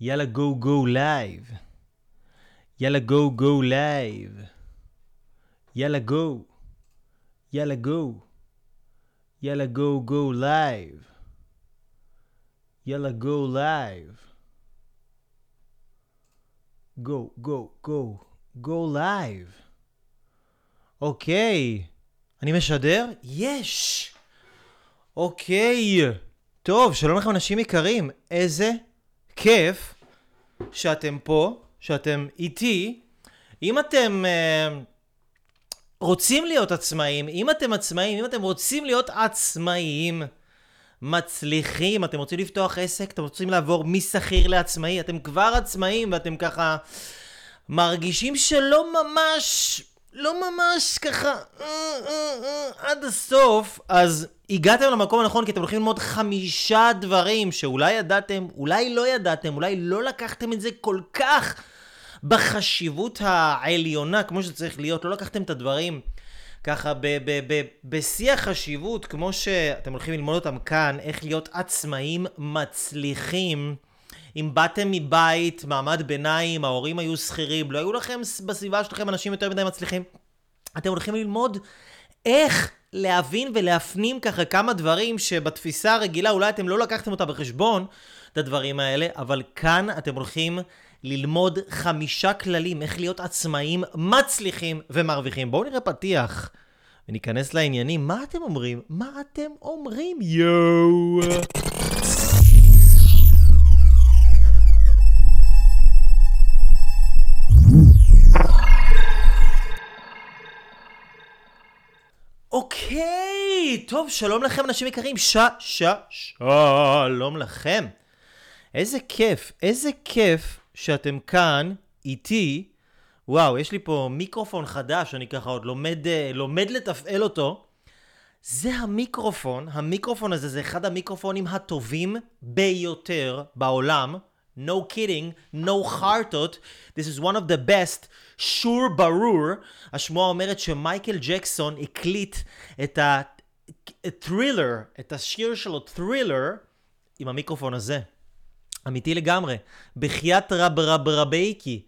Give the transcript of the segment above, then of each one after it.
יאללה go go live. יאללה go go live. יאללה go. יאללה go. יאללה go go live. יאללה go live. go go go go live. אוקיי. אני משדר? יש! אוקיי. טוב, שלום לכם אנשים יקרים. איזה כיף שאתם פה, שאתם איתי. אם אתם uh, רוצים להיות עצמאים, אם אתם עצמאים, אם אתם רוצים להיות עצמאים, מצליחים, אתם רוצים לפתוח עסק, אתם רוצים לעבור משכיר לעצמאי, אתם כבר עצמאים ואתם ככה מרגישים שלא ממש, לא ממש ככה אה, אה, אה, עד הסוף, אז הגעתם למקום הנכון כי אתם הולכים ללמוד חמישה דברים שאולי ידעתם, אולי לא ידעתם, אולי לא לקחתם את זה כל כך בחשיבות העליונה כמו שצריך להיות, לא לקחתם את הדברים ככה בשיא החשיבות, כמו שאתם הולכים ללמוד אותם כאן, איך להיות עצמאים מצליחים. אם באתם מבית, מעמד ביניים, ההורים היו שכירים, לא היו לכם בסביבה שלכם אנשים יותר מדי מצליחים, אתם הולכים ללמוד איך להבין ולהפנים ככה כמה דברים שבתפיסה הרגילה אולי אתם לא לקחתם אותה בחשבון, את הדברים האלה, אבל כאן אתם הולכים ללמוד חמישה כללים איך להיות עצמאים מצליחים ומרוויחים. בואו נראה פתיח וניכנס לעניינים. מה אתם אומרים? מה אתם אומרים? יואו! אוקיי, טוב, שלום לכם אנשים יקרים, ש... ש... שלום לכם. איזה כיף, איזה כיף שאתם כאן איתי. וואו, יש לי פה מיקרופון חדש, אני ככה עוד לומד, אה, לומד לתפעל אותו. זה המיקרופון, המיקרופון הזה זה אחד המיקרופונים הטובים ביותר בעולם. No kidding, no חרטות. This is one of the best. sure ברור. השמועה אומרת שמייקל ג'קסון הקליט את ה Thriller, את השיר שלו Thriller, עם המיקרופון הזה. אמיתי לגמרי. בחייאת רב רב רבייקי.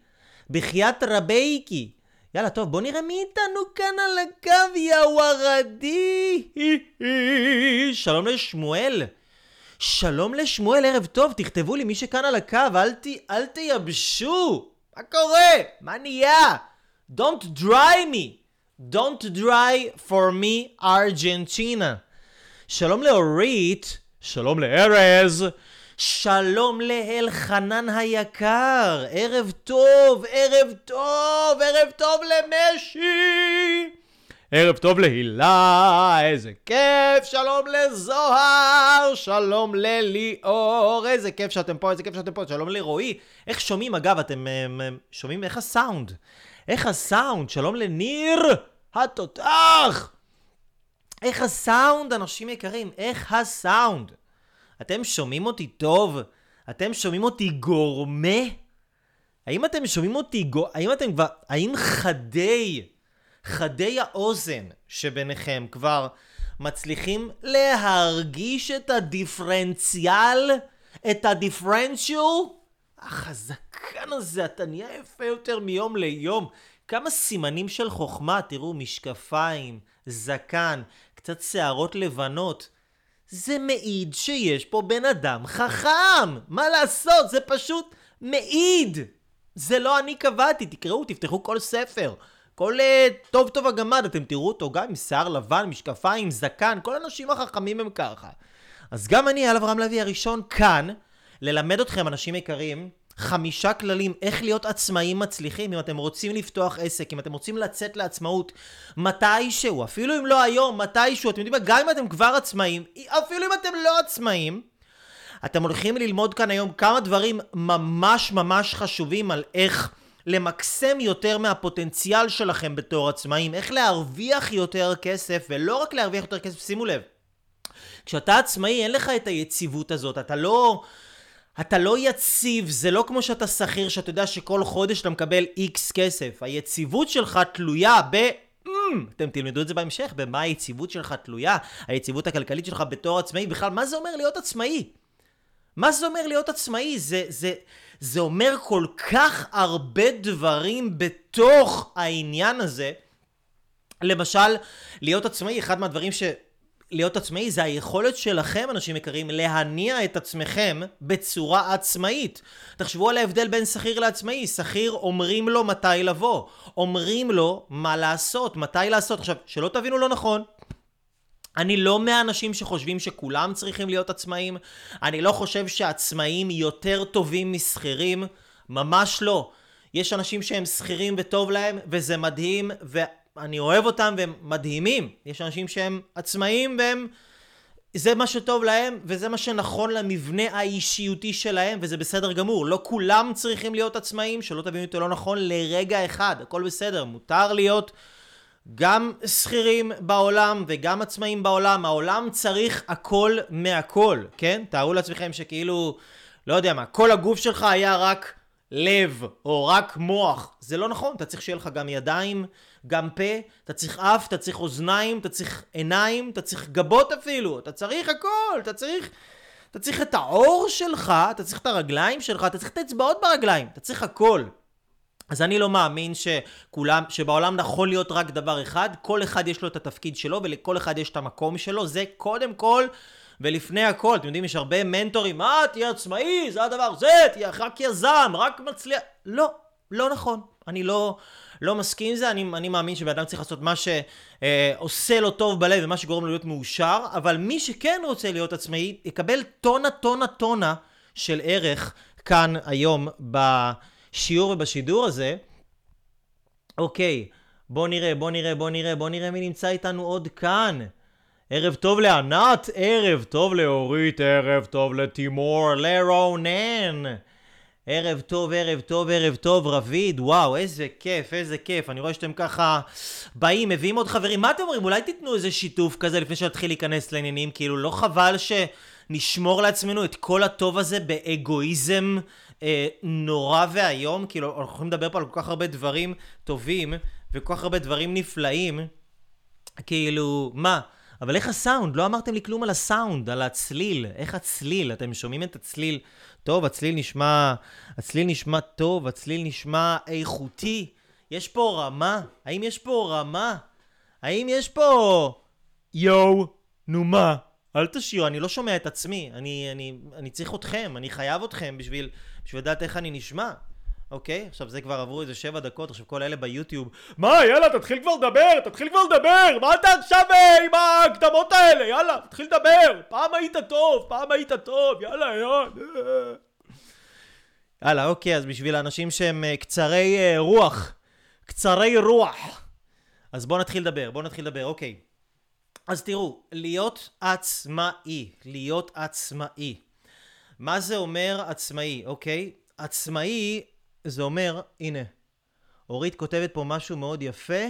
בחייאת רבייקי. יאללה, טוב, בוא נראה מי איתנו כאן על הקו, יא וורדי. שלום לשמואל. שלום לשמואל, ערב טוב, תכתבו לי מי שכאן על הקו, אל, ת, אל תייבשו. מה קורה? מה נהיה? Don't dry me. Don't dry for me, ארגנטינה. שלום לאורית. שלום לארז. שלום לאלחנן היקר, ערב טוב, ערב טוב, ערב טוב למשי! ערב טוב להילה, איזה כיף, שלום לזוהר, שלום לליאור, איזה כיף שאתם פה, איזה כיף שאתם פה, שלום לרועי. איך שומעים, אגב, אתם שומעים איך הסאונד? איך הסאונד? שלום לניר התותח! איך הסאונד, אנשים יקרים? איך הסאונד? אתם שומעים אותי טוב? אתם שומעים אותי גורמה? האם אתם שומעים אותי גו... האם אתם כבר... האם חדי, חדי האוזן שביניכם כבר מצליחים להרגיש את הדיפרנציאל? את הדיפרנציאל? החזקן הזה, אתה נהיה יפה יותר מיום ליום. כמה סימנים של חוכמה, תראו, משקפיים, זקן, קצת שערות לבנות. זה מעיד שיש פה בן אדם חכם! מה לעשות? זה פשוט מעיד! זה לא אני קבעתי, תקראו, תפתחו כל ספר. כל uh, טוב טוב הגמד, אתם תראו אותו גם עם שיער לבן, משקפיים, זקן, כל האנשים החכמים הם ככה. אז גם אני, על אברהם לוי הראשון, כאן, ללמד אתכם, אנשים יקרים, חמישה כללים איך להיות עצמאים מצליחים אם אתם רוצים לפתוח עסק, אם אתם רוצים לצאת לעצמאות מתישהו, אפילו אם לא היום, מתישהו, אתם יודעים מה, גם אם אתם כבר עצמאים, אפילו אם אתם לא עצמאים, אתם הולכים ללמוד כאן היום כמה דברים ממש ממש חשובים על איך למקסם יותר מהפוטנציאל שלכם בתור עצמאים, איך להרוויח יותר כסף, ולא רק להרוויח יותר כסף, שימו לב, כשאתה עצמאי אין לך את היציבות הזאת, אתה לא... אתה לא יציב, זה לא כמו שאתה שכיר, שאתה יודע שכל חודש אתה מקבל איקס כסף. היציבות שלך תלויה ב... Mm, אתם תלמדו את זה בהמשך, במה היציבות שלך תלויה, היציבות הכלכלית שלך בתור עצמאי, בכלל, מה זה אומר להיות עצמאי? מה זה אומר להיות עצמאי? זה, זה, זה אומר כל כך הרבה דברים בתוך העניין הזה. למשל, להיות עצמאי, אחד מהדברים ש... להיות עצמאי זה היכולת שלכם, אנשים יקרים, להניע את עצמכם בצורה עצמאית. תחשבו על ההבדל בין שכיר לעצמאי. שכיר אומרים לו מתי לבוא, אומרים לו מה לעשות, מתי לעשות. עכשיו, שלא תבינו לא נכון, אני לא מהאנשים שחושבים שכולם צריכים להיות עצמאים. אני לא חושב שעצמאים יותר טובים משכירים. ממש לא. יש אנשים שהם שכירים וטוב להם, וזה מדהים, ואני אוהב אותם והם מדהימים. יש אנשים שהם עצמאים והם... זה מה שטוב להם, וזה מה שנכון למבנה האישיותי שלהם, וזה בסדר גמור. לא כולם צריכים להיות עצמאים, שלא תבינו אותי לא נכון, לרגע אחד. הכל בסדר, מותר להיות... גם שכירים בעולם וגם עצמאים בעולם, העולם צריך הכל מהכל, כן? תארו לעצמכם שכאילו, לא יודע מה, כל הגוף שלך היה רק לב או רק מוח. זה לא נכון, אתה צריך שיהיה לך גם ידיים, גם פה, אתה צריך אף, אתה צריך אוזניים, אתה צריך עיניים, אתה צריך גבות אפילו, אתה צריך הכל, אתה צריך... אתה צריך את העור שלך, אתה צריך את הרגליים שלך, אתה צריך את האצבעות ברגליים, אתה צריך הכל. אז אני לא מאמין שכולם, שבעולם נכון להיות רק דבר אחד, כל אחד יש לו את התפקיד שלו ולכל אחד יש את המקום שלו, זה קודם כל ולפני הכל. אתם יודעים, יש הרבה מנטורים, מה, תהיה עצמאי, זה הדבר, זה, תהיה רק יזם, רק מצליח. לא, לא נכון. אני לא, לא מסכים עם זה, אני, אני מאמין שבן אדם צריך לעשות מה שעושה לו טוב בלב ומה שגורם לו להיות מאושר, אבל מי שכן רוצה להיות עצמאי, יקבל טונה, טונה, טונה של ערך כאן היום ב... בשיעור ובשידור הזה. אוקיי, בוא נראה, בוא נראה, בוא נראה, בוא נראה מי נמצא איתנו עוד כאן. ערב טוב לענת, ערב טוב לאורית, ערב טוב לתימור, לרונן. ערב טוב, ערב טוב, ערב טוב, רביד, וואו, איזה כיף, איזה כיף. אני רואה שאתם ככה באים, מביאים עוד חברים. מה אתם אומרים? אולי תיתנו איזה שיתוף כזה לפני שנתחיל להיכנס לעניינים? כאילו, לא חבל שנשמור לעצמנו את כל הטוב הזה באגואיזם אה, נורא ואיום, כאילו אנחנו יכולים לדבר פה על כל כך הרבה דברים טובים וכל כך הרבה דברים נפלאים, כאילו, מה? אבל איך הסאונד? לא אמרתם לי כלום על הסאונד, על הצליל. איך הצליל? אתם שומעים את הצליל? טוב, הצליל נשמע... הצליל נשמע טוב, הצליל נשמע איכותי. יש פה רמה? האם יש פה רמה? האם יש פה... יואו, נו מה? אל תשאירו, אני לא שומע את עצמי. אני, אני, אני צריך אתכם, אני חייב אתכם בשביל... בשביל לדעת איך אני נשמע. אוקיי? עכשיו זה כבר עברו איזה שבע דקות, עכשיו כל אלה ביוטיוב מה יאללה תתחיל כבר לדבר, תתחיל כבר לדבר מה אתה עכשיו אה, עם ההקדמות האלה יאללה תתחיל לדבר פעם היית טוב, פעם היית טוב יאללה יאללה יאללה אוקיי אז בשביל האנשים שהם uh, קצרי uh, רוח קצרי רוח אז בואו נתחיל לדבר, בואו נתחיל לדבר, אוקיי אז תראו, להיות עצמאי, להיות עצמאי מה זה אומר עצמאי, אוקיי? עצמאי זה אומר, הנה, אורית כותבת פה משהו מאוד יפה.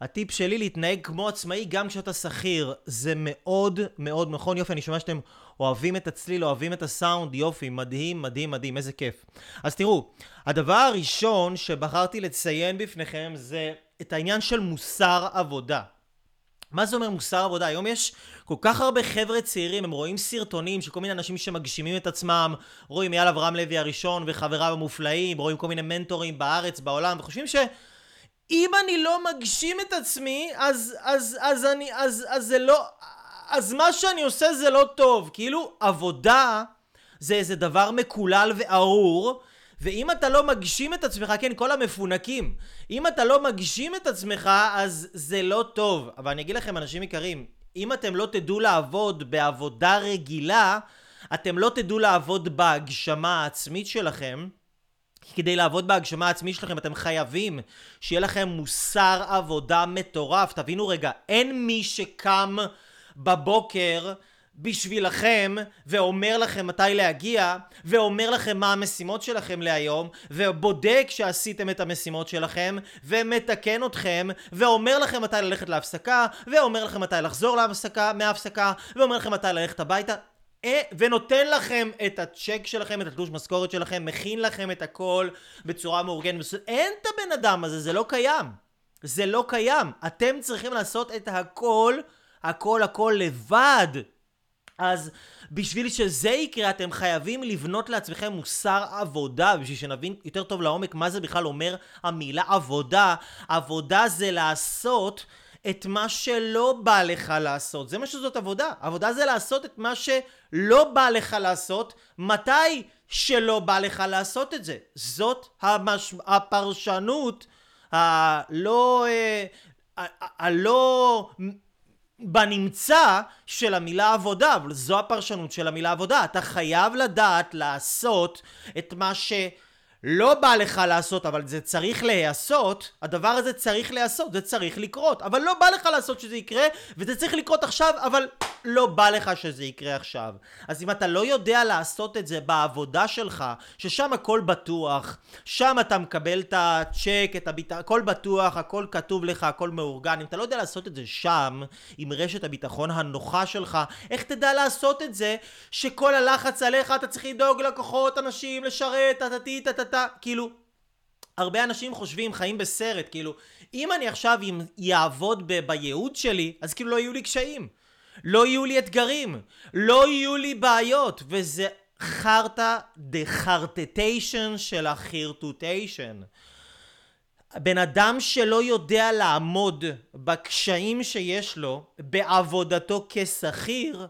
הטיפ שלי להתנהג כמו עצמאי גם כשאתה שכיר. זה מאוד מאוד נכון. יופי, אני שומע שאתם אוהבים את הצליל, אוהבים את הסאונד. יופי, מדהים, מדהים, מדהים, איזה כיף. אז תראו, הדבר הראשון שבחרתי לציין בפניכם זה את העניין של מוסר עבודה. מה זה אומר מוסר עבודה? היום יש כל כך הרבה חבר'ה צעירים, הם רואים סרטונים של כל מיני אנשים שמגשימים את עצמם, רואים אייל אברהם לוי הראשון וחבריו המופלאים, רואים כל מיני מנטורים בארץ, בעולם, וחושבים ש... אם אני לא מגשים את עצמי, אז, אז, אז אני, אז, אז זה לא, אז מה שאני עושה זה לא טוב. כאילו, עבודה זה איזה דבר מקולל וארור, ואם אתה לא מגשים את עצמך, כן, כל המפונקים, אם אתה לא מגשים את עצמך, אז זה לא טוב. אבל אני אגיד לכם, אנשים יקרים, אם אתם לא תדעו לעבוד בעבודה רגילה, אתם לא תדעו לעבוד בהגשמה העצמית שלכם. כדי לעבוד בהגשמה העצמית שלכם אתם חייבים שיהיה לכם מוסר עבודה מטורף. תבינו רגע, אין מי שקם בבוקר בשבילכם, ואומר לכם מתי להגיע, ואומר לכם מה המשימות שלכם להיום, ובודק שעשיתם את המשימות שלכם, ומתקן אתכם, ואומר לכם מתי ללכת להפסקה, ואומר לכם מתי לחזור להפסקה, מההפסקה, ואומר לכם מתי ללכת הביתה. אה, ונותן לכם את הצ'ק שלכם, את התלוש משכורת שלכם, מכין לכם את הכל בצורה מאורגנת. אין את הבן אדם הזה, זה לא קיים. זה לא קיים. אתם צריכים לעשות את הכל, הכל הכל לבד. אז בשביל שזה יקרה, אתם חייבים לבנות לעצמכם מוסר עבודה, בשביל שנבין יותר טוב לעומק מה זה בכלל אומר המילה עבודה. עבודה זה לעשות את מה שלא בא לך לעשות. זה מה שזאת עבודה. עבודה זה לעשות את מה שלא בא לך לעשות, מתי שלא בא לך לעשות את זה. זאת המש... הפרשנות הלא... אה, הלא... בנמצא של המילה עבודה, אבל זו הפרשנות של המילה עבודה. אתה חייב לדעת לעשות את מה ש... לא בא לך לעשות, אבל זה צריך להיעשות, הדבר הזה צריך להיעשות, זה צריך לקרות. אבל לא בא לך לעשות שזה יקרה, וזה צריך לקרות עכשיו, אבל לא בא לך שזה יקרה עכשיו. אז אם אתה לא יודע לעשות את זה בעבודה שלך, ששם הכל בטוח, שם אתה מקבל את הצ'ק, את הביטחון, הכל בטוח, הכל כתוב לך, הכל מאורגן. אם אתה לא יודע לעשות את זה שם, עם רשת הביטחון הנוחה שלך, איך תדע לעשות את זה, שכל הלחץ עליך, אתה צריך לדאוג לקוחות, אנשים, לשרת, טטטי, טטטה, כאילו... הרבה אנשים חושבים, חיים בסרט, כאילו, אם אני עכשיו יעבוד ב- בייעוד שלי, אז כאילו לא יהיו לי קשיים. לא יהיו לי אתגרים, לא יהיו לי בעיות, וזה חרטא דה חרטטיישן של החרטוטיישן. בן אדם שלא יודע לעמוד בקשיים שיש לו בעבודתו כשכיר,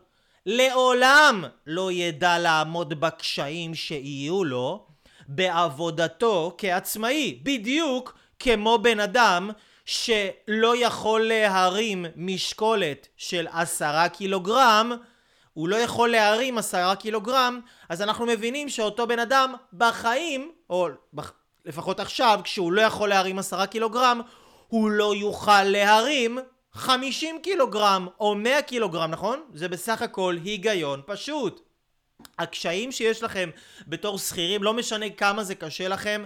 לעולם לא ידע לעמוד בקשיים שיהיו לו בעבודתו כעצמאי. בדיוק כמו בן אדם שלא יכול להרים משקולת של עשרה קילוגרם, הוא לא יכול להרים עשרה קילוגרם, אז אנחנו מבינים שאותו בן אדם בחיים, או לפחות עכשיו, כשהוא לא יכול להרים עשרה קילוגרם, הוא לא יוכל להרים 50 קילוגרם או 100 קילוגרם, נכון? זה בסך הכל היגיון פשוט. הקשיים שיש לכם בתור שכירים, לא משנה כמה זה קשה לכם,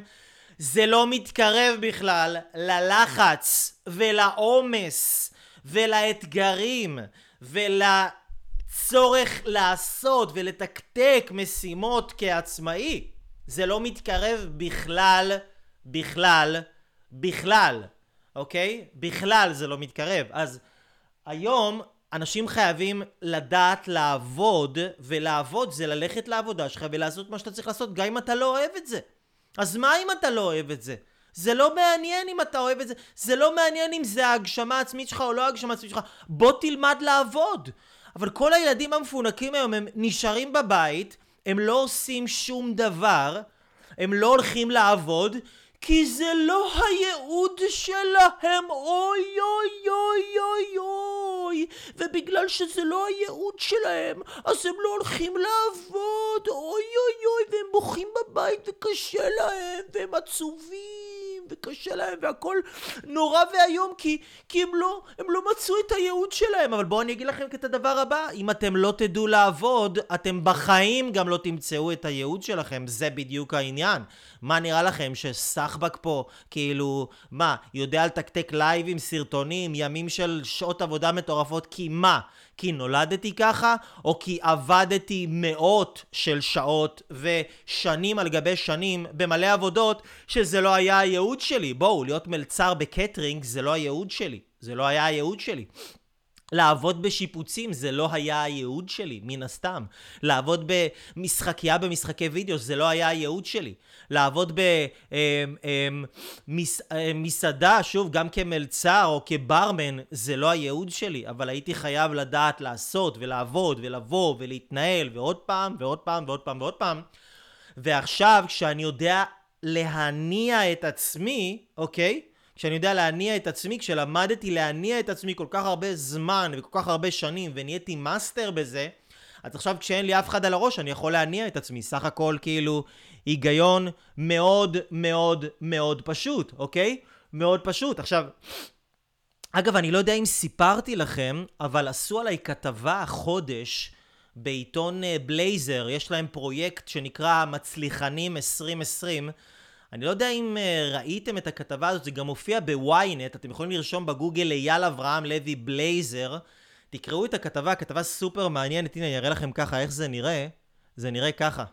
זה לא מתקרב בכלל ללחץ ולעומס ולאתגרים ולצורך לעשות ולתקתק משימות כעצמאי. זה לא מתקרב בכלל, בכלל, בכלל, אוקיי? בכלל זה לא מתקרב. אז היום אנשים חייבים לדעת לעבוד, ולעבוד זה ללכת לעבודה שלך ולעשות מה שאתה צריך לעשות, גם אם אתה לא אוהב את זה. אז מה אם אתה לא אוהב את זה? זה לא מעניין אם אתה אוהב את זה, זה לא מעניין אם זה ההגשמה העצמית שלך או לא ההגשמה העצמית שלך, בוא תלמד לעבוד. אבל כל הילדים המפונקים היום הם נשארים בבית, הם לא עושים שום דבר, הם לא הולכים לעבוד, כי זה לא הייעוד שלהם, אוי אוי אוי אוי אוי ובגלל שזה לא הייעוד שלהם, אז הם לא הולכים לעבוד, אוי אוי אוי והם בוכים בבית וקשה להם, והם עצובים וקשה להם והכל נורא ואיום כי, כי הם, לא, הם לא מצאו את הייעוד שלהם. אבל בואו אני אגיד לכם את הדבר הבא אם אתם לא תדעו לעבוד אתם בחיים גם לא תמצאו את הייעוד שלכם. זה בדיוק העניין. מה נראה לכם שסחבק פה כאילו מה יודע לתקתק live עם סרטונים ימים של שעות עבודה מטורפות? כי מה כי נולדתי ככה, או כי עבדתי מאות של שעות ושנים על גבי שנים במלא עבודות שזה לא היה הייעוד שלי. בואו, להיות מלצר בקטרינג זה לא הייעוד שלי. זה לא היה הייעוד שלי. לעבוד בשיפוצים זה לא היה הייעוד שלי, מן הסתם. לעבוד במשחקייה במשחקי וידאו זה לא היה הייעוד שלי. לעבוד במסעדה, אמ, אמ, שוב, גם כמלצר או כברמן, זה לא הייעוד שלי, אבל הייתי חייב לדעת לעשות ולעבוד ולבוא ולהתנהל ועוד פעם ועוד פעם ועוד פעם ועוד פעם. ועכשיו, כשאני יודע להניע את עצמי, אוקיי? כשאני יודע להניע את עצמי, כשלמדתי להניע את עצמי כל כך הרבה זמן וכל כך הרבה שנים ונהייתי מאסטר בזה, אז עכשיו כשאין לי אף אחד על הראש אני יכול להניע את עצמי. סך הכל כאילו היגיון מאוד מאוד מאוד פשוט, אוקיי? מאוד פשוט. עכשיו, אגב, אני לא יודע אם סיפרתי לכם, אבל עשו עליי כתבה החודש בעיתון בלייזר, יש להם פרויקט שנקרא מצליחנים 2020. אני לא יודע אם uh, ראיתם את הכתבה הזאת, זה גם מופיע בוויינט, אתם יכולים לרשום בגוגל אייל אברהם לוי בלייזר. תקראו את הכתבה, כתבה סופר מעניינת, הנה אני אראה לכם ככה איך זה נראה. זה נראה ככה.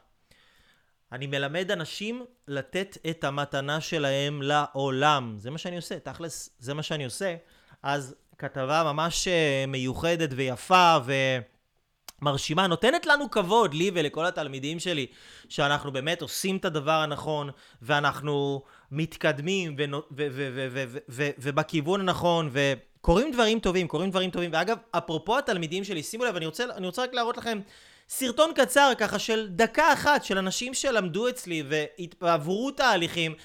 אני מלמד אנשים לתת את המתנה שלהם לעולם. זה מה שאני עושה, תכלס, זה מה שאני עושה. אז כתבה ממש uh, מיוחדת ויפה, מרשימה, נותנת לנו כבוד, לי ולכל התלמידים שלי, שאנחנו באמת עושים את הדבר הנכון, ואנחנו מתקדמים, ובכיוון הנכון, וקורים דברים טובים, קורים דברים טובים. ואגב, אפרופו התלמידים שלי, שימו לב, אני רוצה, אני רוצה רק להראות לכם סרטון קצר, ככה של דקה אחת, של אנשים שלמדו אצלי ועברו תהליכים.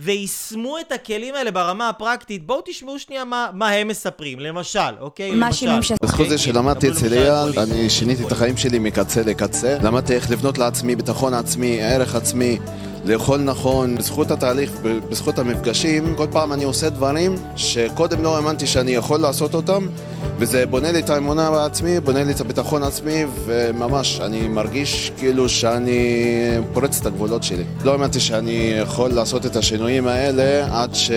ויישמו את הכלים האלה ברמה הפרקטית, בואו תשמעו שנייה מה, מה הם מספרים, למשל, אוקיי? מה השינויים ש... בזכות זה שלמדתי אצל אייל, אני שיניתי את החיים שלי מקצה לקצה. למדתי איך לבנות לעצמי ביטחון עצמי, ערך עצמי. לאכול נכון, בזכות התהליך, בזכות המפגשים, כל פעם אני עושה דברים שקודם לא האמנתי שאני יכול לעשות אותם וזה בונה לי את האמונה בעצמי, בונה לי את הביטחון העצמי וממש, אני מרגיש כאילו שאני פורץ את הגבולות שלי. לא האמנתי שאני יכול לעשות את השינויים האלה עד, ש...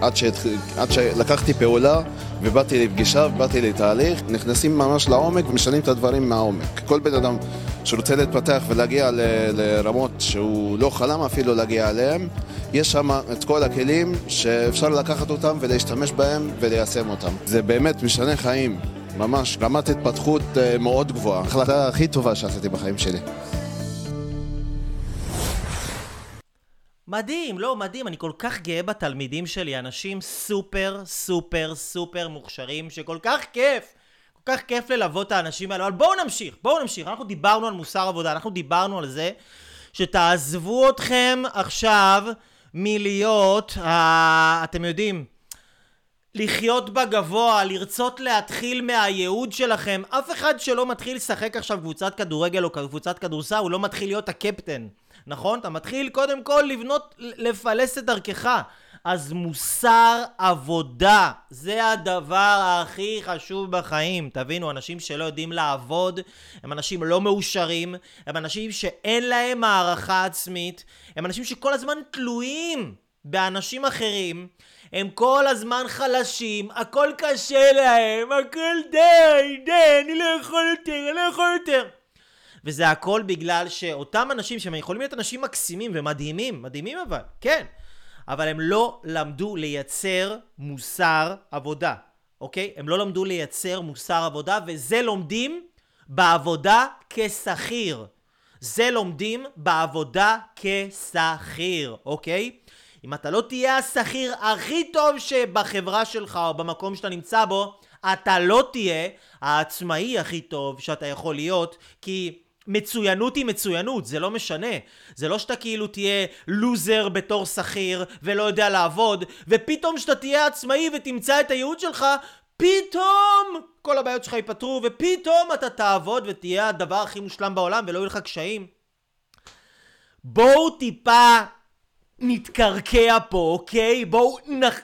עד, ש... עד שלקחתי פעולה ובאתי לפגישה ובאתי לתהליך, נכנסים ממש לעומק ומשנים את הדברים מהעומק. כל בן אדם שרוצה להתפתח ולהגיע ל... לרמות שהוא לא חלם אפילו להגיע אליהם, יש שם את כל הכלים שאפשר לקחת אותם ולהשתמש בהם וליישם אותם. זה באמת משנה חיים, ממש, רמת התפתחות אה, מאוד גבוהה. ההחלטה הכי טובה שעשיתי בחיים שלי. מדהים, לא, מדהים, אני כל כך גאה בתלמידים שלי, אנשים סופר, סופר, סופר מוכשרים, שכל כך כיף, כל כך כיף ללוות את האנשים האלה, אבל בואו נמשיך, בואו נמשיך, אנחנו דיברנו על מוסר עבודה, אנחנו דיברנו על זה שתעזבו אתכם עכשיו מלהיות, ה... אתם יודעים, לחיות בגבוה, לרצות להתחיל מהייעוד שלכם. אף אחד שלא מתחיל לשחק עכשיו קבוצת כדורגל או קבוצת כדורסל, הוא לא מתחיל להיות הקפטן. נכון? אתה מתחיל קודם כל לבנות, לפלס את דרכך. אז מוסר עבודה, זה הדבר הכי חשוב בחיים. תבינו, אנשים שלא יודעים לעבוד, הם אנשים לא מאושרים, הם אנשים שאין להם הערכה עצמית, הם אנשים שכל הזמן תלויים באנשים אחרים, הם כל הזמן חלשים, הכל קשה להם, הכל די, די, אני לא יכול יותר, אני לא יכול יותר. וזה הכל בגלל שאותם אנשים שהם יכולים להיות אנשים מקסימים ומדהימים, מדהימים אבל, כן, אבל הם לא למדו לייצר מוסר עבודה, אוקיי? הם לא למדו לייצר מוסר עבודה, וזה לומדים בעבודה כשכיר. זה לומדים בעבודה כשכיר, אוקיי? אם אתה לא תהיה השכיר הכי טוב שבחברה שלך או במקום שאתה נמצא בו, אתה לא תהיה העצמאי הכי טוב שאתה יכול להיות, כי מצוינות היא מצוינות, זה לא משנה. זה לא שאתה כאילו תהיה לוזר בתור שכיר ולא יודע לעבוד, ופתאום שאתה תהיה עצמאי ותמצא את הייעוד שלך, פתאום כל הבעיות שלך ייפתרו, ופתאום אתה תעבוד ותהיה הדבר הכי מושלם בעולם ולא יהיו לך קשיים. בואו טיפה נתקרקע פה, אוקיי? בואו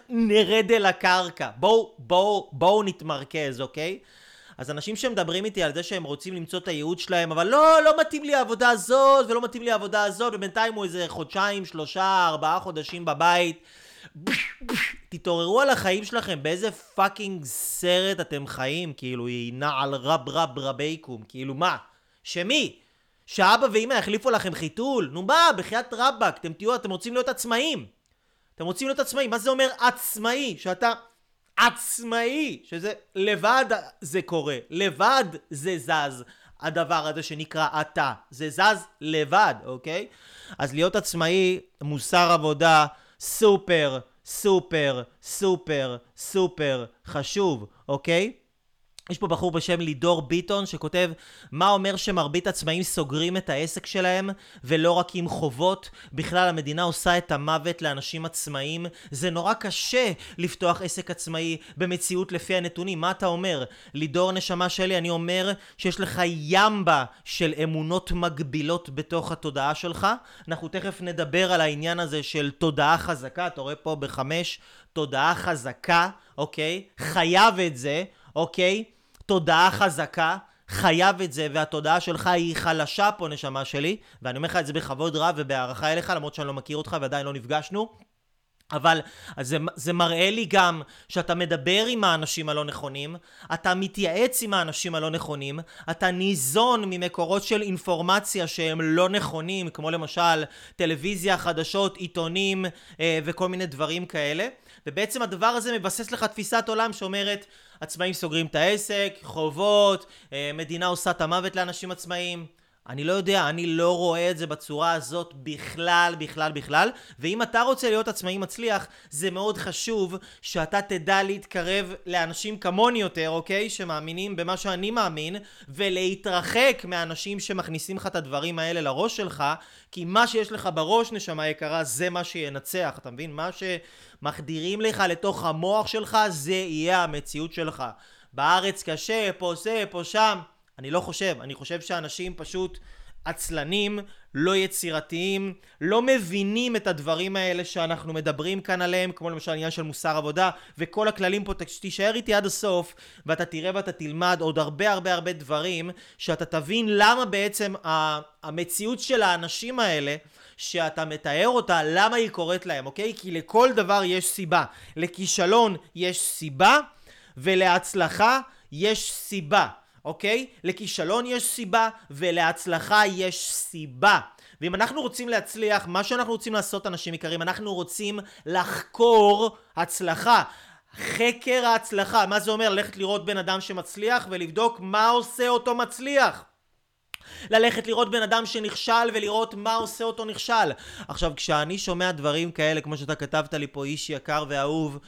נרד אל הקרקע. בואו, בואו, בואו נתמרכז, אוקיי? אז אנשים שמדברים איתי על זה שהם רוצים למצוא את הייעוד שלהם, אבל לא, לא מתאים לי העבודה הזאת, ולא מתאים לי העבודה הזאת, ובינתיים הוא איזה חודשיים, שלושה, ארבעה חודשים בבית. תתעוררו על החיים שלכם, באיזה fucking סרט אתם חיים, כאילו, ינעל רב רב רבאקום, כאילו מה? שמי? שאבא ואמא יחליפו לכם חיתול? נו מה, בחייאת רבאק, אתם תהיו, אתם רוצים להיות עצמאים. אתם רוצים להיות עצמאים, מה זה אומר עצמאי? שאתה... עצמאי, שזה לבד זה קורה, לבד זה זז. הדבר הזה שנקרא אתה, זה זז לבד, אוקיי? אז להיות עצמאי, מוסר עבודה, סופר, סופר, סופר, סופר חשוב, אוקיי? יש פה בחור בשם לידור ביטון שכותב מה אומר שמרבית עצמאים סוגרים את העסק שלהם ולא רק עם חובות בכלל המדינה עושה את המוות לאנשים עצמאים זה נורא קשה לפתוח עסק עצמאי במציאות לפי הנתונים מה אתה אומר? לידור נשמה שלי אני אומר שיש לך ימבה של אמונות מגבילות בתוך התודעה שלך אנחנו תכף נדבר על העניין הזה של תודעה חזקה אתה רואה פה בחמש תודעה חזקה אוקיי? חייב את זה אוקיי? תודעה חזקה, חייב את זה, והתודעה שלך היא חלשה פה, נשמה שלי, ואני אומר לך את זה בכבוד רב ובהערכה אליך, למרות שאני לא מכיר אותך ועדיין לא נפגשנו. אבל זה, זה מראה לי גם שאתה מדבר עם האנשים הלא נכונים, אתה מתייעץ עם האנשים הלא נכונים, אתה ניזון ממקורות של אינפורמציה שהם לא נכונים, כמו למשל טלוויזיה, חדשות, עיתונים אה, וכל מיני דברים כאלה, ובעצם הדבר הזה מבסס לך תפיסת עולם שאומרת עצמאים סוגרים את העסק, חובות, אה, מדינה עושה את המוות לאנשים עצמאיים. אני לא יודע, אני לא רואה את זה בצורה הזאת בכלל, בכלל, בכלל. ואם אתה רוצה להיות עצמאי מצליח, זה מאוד חשוב שאתה תדע להתקרב לאנשים כמוני יותר, אוקיי? שמאמינים במה שאני מאמין, ולהתרחק מאנשים שמכניסים לך את הדברים האלה לראש שלך, כי מה שיש לך בראש, נשמה יקרה, זה מה שינצח, אתה מבין? מה שמחדירים לך לתוך המוח שלך, זה יהיה המציאות שלך. בארץ קשה, פה זה, פה שם. אני לא חושב, אני חושב שאנשים פשוט עצלנים, לא יצירתיים, לא מבינים את הדברים האלה שאנחנו מדברים כאן עליהם, כמו למשל העניין של מוסר עבודה, וכל הכללים פה, תישאר איתי עד הסוף, ואתה תראה ואתה תלמד עוד הרבה הרבה הרבה דברים, שאתה תבין למה בעצם המציאות של האנשים האלה, שאתה מתאר אותה, למה היא קורית להם, אוקיי? כי לכל דבר יש סיבה. לכישלון יש סיבה, ולהצלחה יש סיבה. אוקיי? לכישלון יש סיבה ולהצלחה יש סיבה. ואם אנחנו רוצים להצליח, מה שאנחנו רוצים לעשות, אנשים יקרים, אנחנו רוצים לחקור הצלחה. חקר ההצלחה, מה זה אומר? ללכת לראות בן אדם שמצליח ולבדוק מה עושה אותו מצליח. ללכת לראות בן אדם שנכשל ולראות מה עושה אותו נכשל. עכשיו, כשאני שומע דברים כאלה, כמו שאתה כתבת לי פה, איש יקר ואהוב,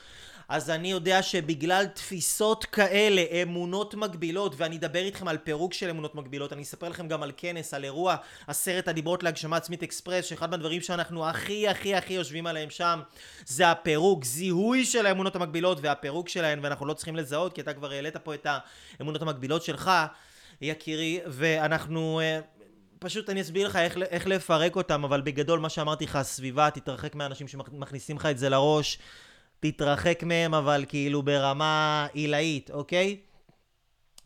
אז אני יודע שבגלל תפיסות כאלה, אמונות מגבילות, ואני אדבר איתכם על פירוק של אמונות מגבילות, אני אספר לכם גם על כנס, על אירוע עשרת הדיברות להגשמה עצמית אקספרס, שאחד מהדברים שאנחנו הכי הכי הכי יושבים עליהם שם, זה הפירוק, זיהוי של האמונות המגבילות והפירוק שלהן, ואנחנו לא צריכים לזהות, כי אתה כבר העלית פה את האמונות המגבילות שלך, יקירי, ואנחנו... אה, פשוט אני אסביר לך איך, איך לפרק אותם, אבל בגדול מה שאמרתי לך, הסביבה, תתרחק מהאנשים שמכניסים לך את זה לראש. תתרחק מהם, אבל כאילו ברמה עילאית, אוקיי?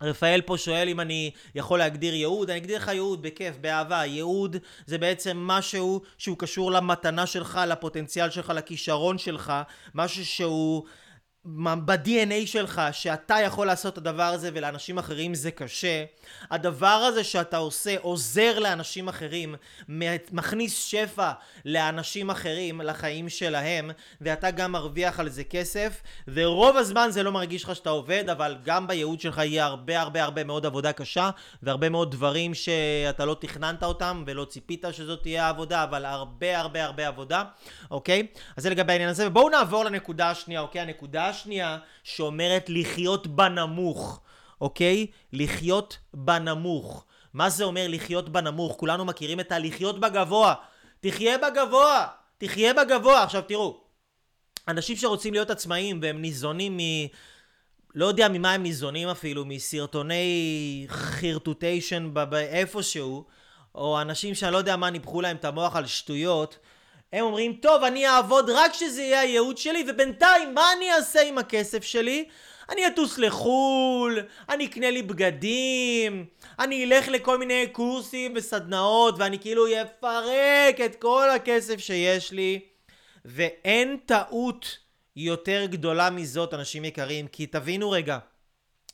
רפאל פה שואל אם אני יכול להגדיר ייעוד, אני אגדיר לך ייעוד בכיף, באהבה. ייעוד זה בעצם משהו שהוא קשור למתנה שלך, לפוטנציאל שלך, לכישרון שלך, משהו שהוא ב-DNA שלך שאתה יכול לעשות את הדבר הזה ולאנשים אחרים זה קשה הדבר הזה שאתה עושה עוזר לאנשים אחרים מכניס שפע לאנשים אחרים לחיים שלהם ואתה גם מרוויח על זה כסף ורוב הזמן זה לא מרגיש לך שאתה עובד אבל גם בייעוד שלך יהיה הרבה הרבה הרבה מאוד עבודה קשה והרבה מאוד דברים שאתה לא תכננת אותם ולא ציפית שזאת תהיה העבודה אבל הרבה הרבה הרבה עבודה אוקיי? אז זה לגבי העניין הזה ובואו נעבור לנקודה השנייה אוקיי? הנקודה השנייה שאומרת לחיות בנמוך, אוקיי? לחיות בנמוך. מה זה אומר לחיות בנמוך? כולנו מכירים את הלחיות בגבוה. תחיה בגבוה! תחיה בגבוה! עכשיו תראו, אנשים שרוצים להיות עצמאים והם ניזונים מ... לא יודע ממה הם ניזונים אפילו, מסרטוני חרטוטיישן איפשהו, או אנשים שאני לא יודע מה ניפחו להם את המוח על שטויות, הם אומרים, טוב, אני אעבוד רק שזה יהיה הייעוד שלי, ובינתיים, מה אני אעשה עם הכסף שלי? אני אטוס לחו"ל, אני אקנה לי בגדים, אני אלך לכל מיני קורסים וסדנאות, ואני כאילו אפרק את כל הכסף שיש לי. ואין טעות יותר גדולה מזאת, אנשים יקרים, כי תבינו רגע,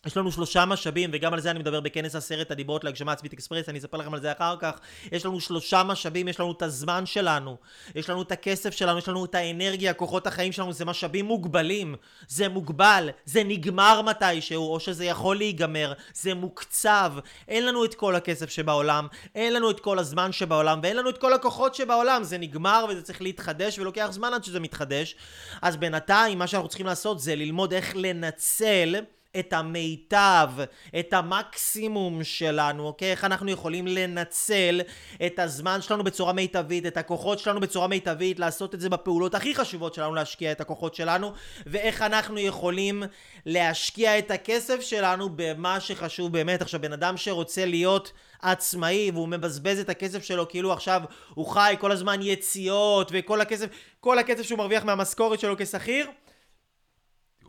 יש לנו שלושה משאבים, וגם על זה אני מדבר בכנס עשרת הדיברות להגשמה עצמית אקספרס, אני אספר לכם על זה אחר כך. יש לנו שלושה משאבים, יש לנו את הזמן שלנו, יש לנו את הכסף שלנו, יש לנו את האנרגיה, כוחות החיים שלנו, זה משאבים מוגבלים. זה מוגבל, זה נגמר מתישהו, או שזה יכול להיגמר, זה מוקצב. אין לנו את כל הכסף שבעולם, אין לנו את כל הזמן שבעולם, ואין לנו את כל הכוחות שבעולם. זה נגמר וזה צריך להתחדש, ולוקח זמן עד שזה מתחדש. אז בינתיים, מה שאנחנו צריכים לעשות זה ללמוד איך לנצל את המיטב, את המקסימום שלנו, אוקיי? איך אנחנו יכולים לנצל את הזמן שלנו בצורה מיטבית, את הכוחות שלנו בצורה מיטבית, לעשות את זה בפעולות הכי חשובות שלנו, להשקיע את הכוחות שלנו, ואיך אנחנו יכולים להשקיע את הכסף שלנו במה שחשוב באמת. עכשיו, בן אדם שרוצה להיות עצמאי והוא מבזבז את הכסף שלו כאילו עכשיו הוא חי כל הזמן יציאות וכל הכסף, כל הכסף שהוא מרוויח מהמשכורת שלו כשכיר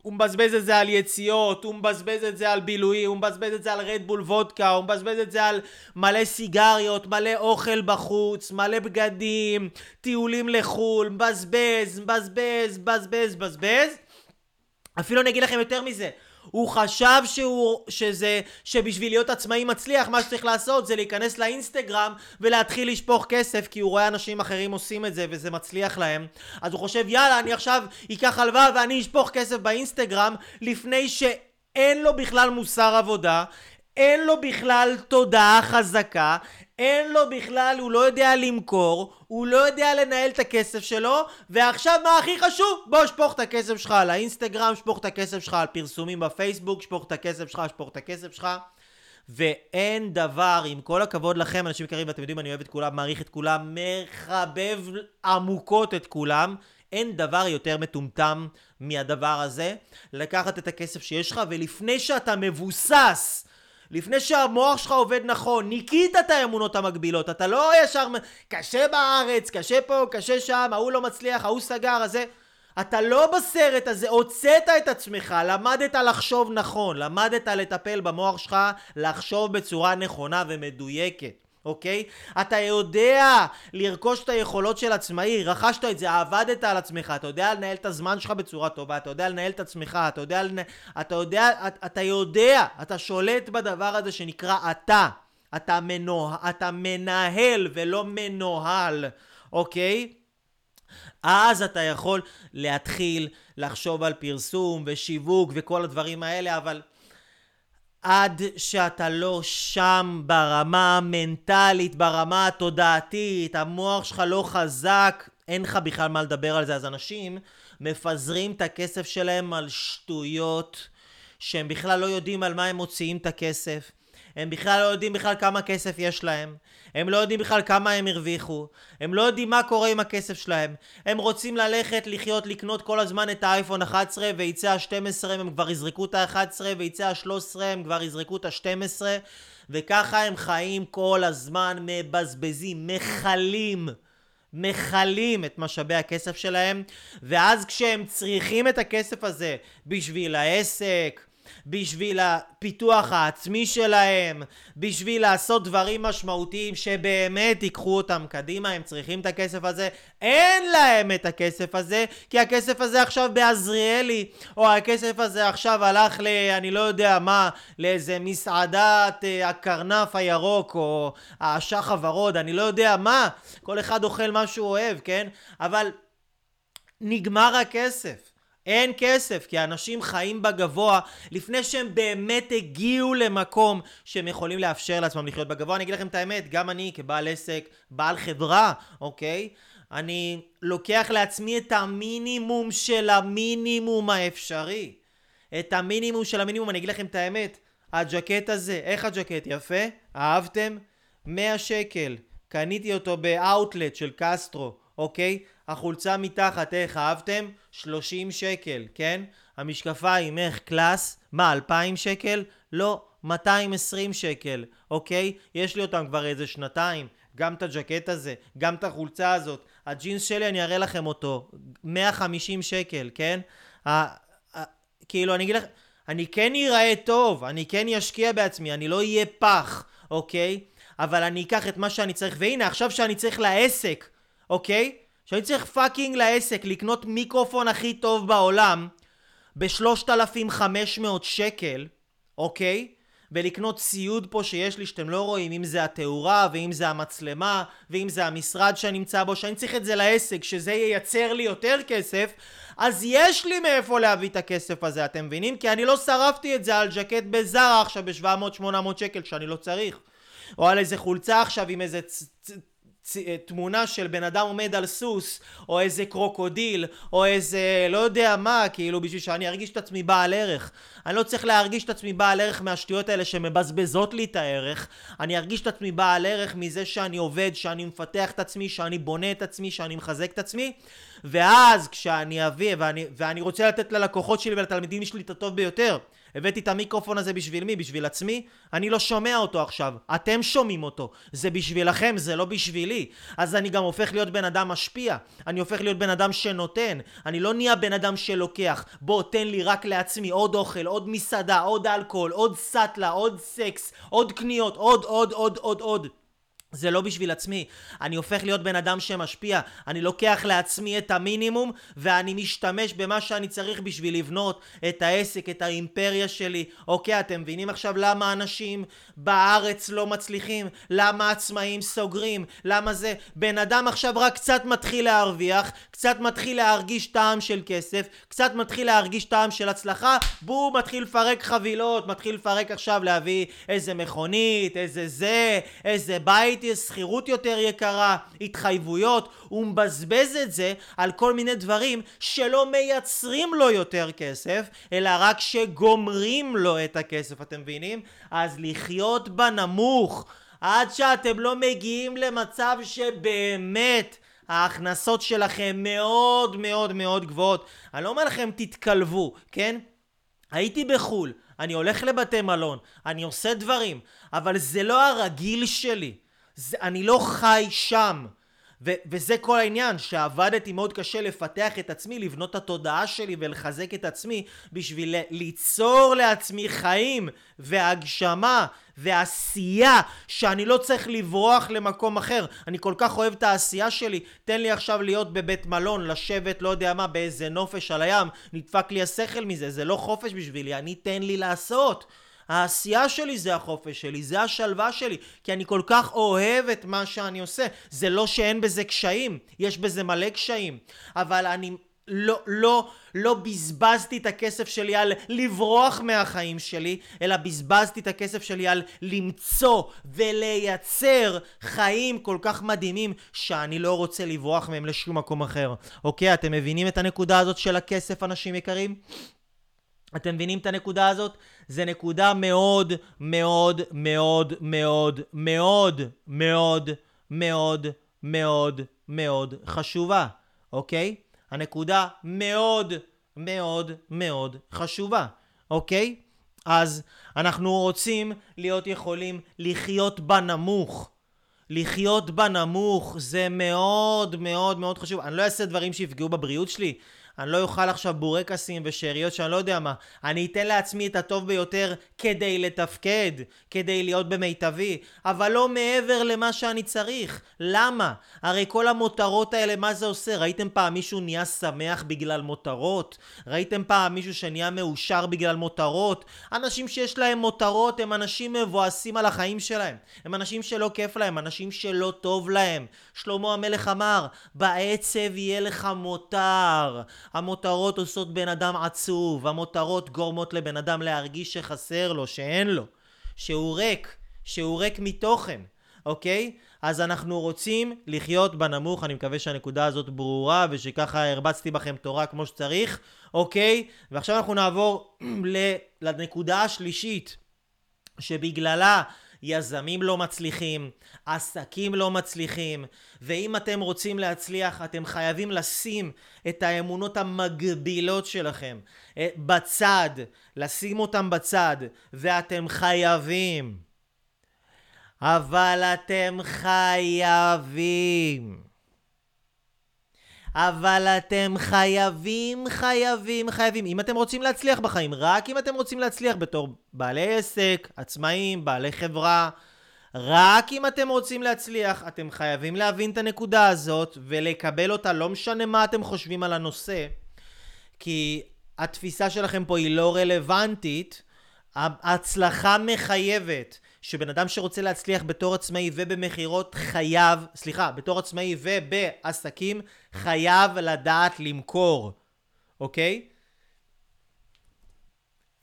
הוא מבזבז את זה על יציאות, הוא מבזבז את זה על בילויים, הוא מבזבז את זה על רדבול וודקה, הוא מבזבז את זה על מלא סיגריות, מלא אוכל בחוץ, מלא בגדים, טיולים לחו"ל, מבזבז, מבזבז, מבזבז, מבזבז. אפילו אני אגיד לכם יותר מזה, הוא חשב שהוא, שזה, שבשביל להיות עצמאי מצליח, מה שצריך לעשות זה להיכנס לאינסטגרם ולהתחיל לשפוך כסף, כי הוא רואה אנשים אחרים עושים את זה וזה מצליח להם. אז הוא חושב, יאללה, אני עכשיו אקח הלוואה ואני אשפוך כסף באינסטגרם, לפני שאין לו בכלל מוסר עבודה, אין לו בכלל תודעה חזקה, אין לו בכלל, הוא לא יודע למכור, הוא לא יודע לנהל את הכסף שלו, ועכשיו מה הכי חשוב? בוא שפוך את הכסף שלך על האינסטגרם, שפוך את הכסף שלך על פרסומים בפייסבוק, שפוך את הכסף שלך, שפוך את הכסף שלך. ואין דבר, עם כל הכבוד לכם, אנשים יקרים, ואתם יודעים, אני אוהב את כולם, מעריך את כולם, מחבב עמוקות את כולם. אין דבר יותר מטומטם מהדבר הזה, לקחת את הכסף שיש לך, ולפני שאתה מבוסס לפני שהמוח שלך עובד נכון, ניקית את האמונות המקבילות, אתה לא ישר קשה בארץ, קשה פה, קשה שם, ההוא לא מצליח, ההוא סגר, אז זה... אתה לא בסרט הזה, הוצאת את עצמך, למדת לחשוב נכון, למדת לטפל במוח שלך, לחשוב בצורה נכונה ומדויקת. אוקיי? אתה יודע לרכוש את היכולות של עצמאי, רכשת את זה, עבדת על עצמך, אתה יודע לנהל את הזמן שלך בצורה טובה, אתה יודע לנהל את עצמך, אתה יודע, לנה... אתה יודע, אתה, אתה יודע, אתה שולט בדבר הזה שנקרא אתה. אתה, מנוה... אתה מנהל ולא מנוהל, אוקיי? אז אתה יכול להתחיל לחשוב על פרסום ושיווק וכל הדברים האלה, אבל עד שאתה לא שם ברמה המנטלית, ברמה התודעתית, המוח שלך לא חזק, אין לך בכלל מה לדבר על זה. אז אנשים מפזרים את הכסף שלהם על שטויות, שהם בכלל לא יודעים על מה הם מוציאים את הכסף. הם בכלל לא יודעים בכלל כמה כסף יש להם. הם לא יודעים בכלל כמה הם הרוויחו. הם לא יודעים מה קורה עם הכסף שלהם. הם רוצים ללכת, לחיות, לקנות כל הזמן את האייפון 11 ויצא ה-12 הם כבר יזרקו את ה-11 ויצא ה-13 הם כבר יזרקו את ה-12 וככה הם חיים כל הזמן, מבזבזים, מכלים. מכלים את משאבי הכסף שלהם ואז כשהם צריכים את הכסף הזה בשביל העסק, בשביל הפיתוח העצמי שלהם, בשביל לעשות דברים משמעותיים שבאמת ייקחו אותם קדימה, הם צריכים את הכסף הזה. אין להם את הכסף הזה, כי הכסף הזה עכשיו בעזריאלי, או הכסף הזה עכשיו הלך ל... אני לא יודע מה, לאיזה מסעדת אה, הקרנף הירוק, או האשח הוורוד, אני לא יודע מה. כל אחד אוכל מה שהוא אוהב, כן? אבל נגמר הכסף. אין כסף, כי האנשים חיים בגבוה לפני שהם באמת הגיעו למקום שהם יכולים לאפשר לעצמם לחיות בגבוה. אני אגיד לכם את האמת, גם אני כבעל עסק, בעל חברה, אוקיי? אני לוקח לעצמי את המינימום של המינימום האפשרי. את המינימום של המינימום, אני אגיד לכם את האמת, הג'קט הזה, איך הג'קט? יפה? אהבתם? 100 שקל. קניתי אותו באאוטלט של קסטרו, אוקיי? החולצה מתחת, איך אהבתם? 30 שקל, כן? המשקפיים, איך קלאס? מה, 2,000 שקל? לא, 220 שקל, אוקיי? יש לי אותם כבר איזה שנתיים. גם את הג'קט הזה, גם את החולצה הזאת. הג'ינס שלי, אני אראה לכם אותו. 150 שקל, כן? כאילו, אני אגיד לך, אני כן אראה טוב, אני כן אשקיע בעצמי, אני לא אהיה פח, אוקיי? אבל אני אקח את מה שאני צריך, והנה, עכשיו שאני צריך לעסק, אוקיי? שאני צריך fucking לעסק לקנות מיקרופון הכי טוב בעולם ב-3,500 שקל, אוקיי? ולקנות ציוד פה שיש לי שאתם לא רואים, אם זה התאורה, ואם זה המצלמה, ואם זה המשרד שאני נמצא בו, שאני צריך את זה לעסק, שזה ייצר לי יותר כסף, אז יש לי מאיפה להביא את הכסף הזה, אתם מבינים? כי אני לא שרפתי את זה על ג'קט בזארה עכשיו ב-700-800 שקל שאני לא צריך. או על איזה חולצה עכשיו עם איזה צ- צ- תמונה של בן אדם עומד על סוס, או איזה קרוקודיל, או איזה לא יודע מה, כאילו בשביל שאני ארגיש את עצמי בעל ערך. אני לא צריך להרגיש את עצמי בעל ערך מהשטויות האלה שמבזבזות לי את הערך. אני ארגיש את עצמי בעל ערך מזה שאני עובד, שאני מפתח את עצמי, שאני בונה את עצמי, שאני מחזק את עצמי. ואז כשאני אביא, ואני, ואני רוצה לתת ללקוחות שלי ולתלמידים שלי את הטוב ביותר, הבאתי את המיקרופון הזה בשביל מי? בשביל עצמי? אני לא שומע אותו עכשיו. אתם שומעים אותו. זה בשבילכם, זה לא בשבילי. אז אני גם הופך להיות בן אדם משפיע. אני הופך להיות בן אדם שנותן. אני לא נהיה בן אדם שלוקח. בוא, תן לי רק לעצמי עוד אוכל, עוד מסעדה, עוד אלכוהול, עוד סאטלה, עוד סקס, עוד קניות, עוד, עוד, עוד, עוד, עוד. זה לא בשביל עצמי, אני הופך להיות בן אדם שמשפיע, אני לוקח לעצמי את המינימום ואני משתמש במה שאני צריך בשביל לבנות את העסק, את האימפריה שלי. אוקיי, אתם מבינים עכשיו למה אנשים בארץ לא מצליחים? למה עצמאים סוגרים? למה זה? בן אדם עכשיו רק קצת מתחיל להרוויח, קצת מתחיל להרגיש טעם של כסף, קצת מתחיל להרגיש טעם של הצלחה, בום, מתחיל לפרק חבילות, מתחיל לפרק עכשיו להביא איזה מכונית, איזה זה, איזה בית ראיתי שכירות יותר יקרה, התחייבויות, הוא מבזבז את זה על כל מיני דברים שלא מייצרים לו יותר כסף, אלא רק שגומרים לו את הכסף, אתם מבינים? אז לחיות בנמוך עד שאתם לא מגיעים למצב שבאמת ההכנסות שלכם מאוד מאוד מאוד גבוהות. אני לא אומר לכם תתקלבו, כן? הייתי בחו"ל, אני הולך לבתי מלון, אני עושה דברים, אבל זה לא הרגיל שלי. זה, אני לא חי שם. ו- וזה כל העניין, שעבדתי מאוד קשה לפתח את עצמי, לבנות את התודעה שלי ולחזק את עצמי בשביל ליצור לעצמי חיים והגשמה ועשייה שאני לא צריך לברוח למקום אחר. אני כל כך אוהב את העשייה שלי, תן לי עכשיו להיות בבית מלון, לשבת לא יודע מה באיזה נופש על הים, נדפק לי השכל מזה, זה לא חופש בשבילי, אני תן לי לעשות. העשייה שלי זה החופש שלי, זה השלווה שלי, כי אני כל כך אוהב את מה שאני עושה. זה לא שאין בזה קשיים, יש בזה מלא קשיים, אבל אני לא, לא, לא בזבזתי את הכסף שלי על לברוח מהחיים שלי, אלא בזבזתי את הכסף שלי על למצוא ולייצר חיים כל כך מדהימים שאני לא רוצה לברוח מהם לשום מקום אחר. אוקיי, אתם מבינים את הנקודה הזאת של הכסף, אנשים יקרים? אתם מבינים את הנקודה הזאת? זה נקודה מאוד מאוד מאוד מאוד מאוד מאוד מאוד מאוד מאוד חשובה, אוקיי? הנקודה מאוד מאוד מאוד חשובה, אוקיי? אז אנחנו רוצים להיות יכולים לחיות בנמוך. לחיות בנמוך זה מאוד מאוד מאוד חשוב. אני לא אעשה דברים שיפגעו בבריאות שלי. אני לא אוכל עכשיו בורקסים ושאריות שאני לא יודע מה. אני אתן לעצמי את הטוב ביותר כדי לתפקד, כדי להיות במיטבי, אבל לא מעבר למה שאני צריך. למה? הרי כל המותרות האלה, מה זה עושה? ראיתם פעם מישהו נהיה שמח בגלל מותרות? ראיתם פעם מישהו שנהיה מאושר בגלל מותרות? אנשים שיש להם מותרות הם אנשים מבואסים על החיים שלהם. הם אנשים שלא כיף להם, אנשים שלא טוב להם. שלמה המלך אמר, בעצב יהיה לך מותר. המותרות עושות בן אדם עצוב, המותרות גורמות לבן אדם להרגיש שחסר לו, שאין לו, שהוא ריק, שהוא ריק מתוכן, אוקיי? אז אנחנו רוצים לחיות בנמוך, אני מקווה שהנקודה הזאת ברורה ושככה הרבצתי בכם תורה כמו שצריך, אוקיי? ועכשיו אנחנו נעבור לנקודה השלישית שבגללה יזמים לא מצליחים, עסקים לא מצליחים, ואם אתם רוצים להצליח, אתם חייבים לשים את האמונות המגבילות שלכם אה, בצד, לשים אותם בצד, ואתם חייבים. אבל אתם חייבים. אבל אתם חייבים, חייבים, חייבים. אם אתם רוצים להצליח בחיים, רק אם אתם רוצים להצליח בתור בעלי עסק, עצמאים, בעלי חברה, רק אם אתם רוצים להצליח, אתם חייבים להבין את הנקודה הזאת ולקבל אותה, לא משנה מה אתם חושבים על הנושא, כי התפיסה שלכם פה היא לא רלוונטית. ההצלחה מחייבת. שבן אדם שרוצה להצליח בתור עצמאי ובמכירות חייב, סליחה, בתור עצמאי ובעסקים, חייב לדעת למכור, אוקיי?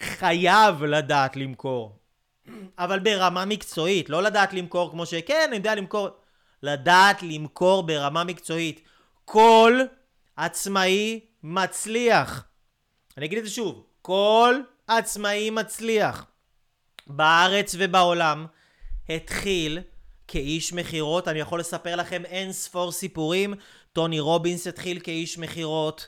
חייב לדעת למכור. אבל ברמה מקצועית, לא לדעת למכור כמו שכן, אני יודע למכור. לדעת למכור ברמה מקצועית. כל עצמאי מצליח. אני אגיד את זה שוב, כל עצמאי מצליח. בארץ ובעולם התחיל כאיש מכירות. אני יכול לספר לכם אין ספור סיפורים. טוני רובינס התחיל כאיש מכירות.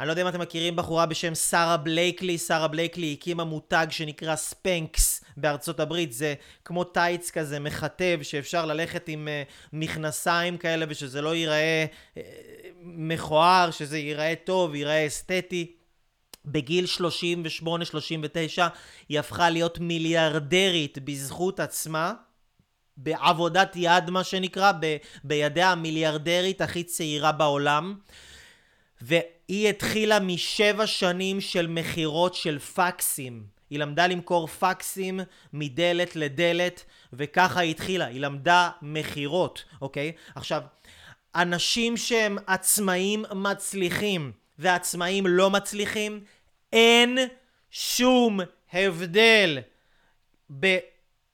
אני לא יודע אם אתם מכירים בחורה בשם שרה בלייקלי, שרה בלייקלי הקימה מותג שנקרא ספנקס בארצות הברית, זה כמו טייץ כזה מכתב שאפשר ללכת עם uh, מכנסיים כאלה ושזה לא ייראה uh, מכוער, שזה ייראה טוב, ייראה אסתטי. בגיל 38-39 היא הפכה להיות מיליארדרית בזכות עצמה, בעבודת יד מה שנקרא, ב- בידיה המיליארדרית הכי צעירה בעולם. והיא התחילה משבע שנים של מכירות של פקסים. היא למדה למכור פקסים מדלת לדלת, וככה היא התחילה. היא למדה מכירות, אוקיי? עכשיו, אנשים שהם עצמאים מצליחים ועצמאים לא מצליחים, אין שום הבדל. ב...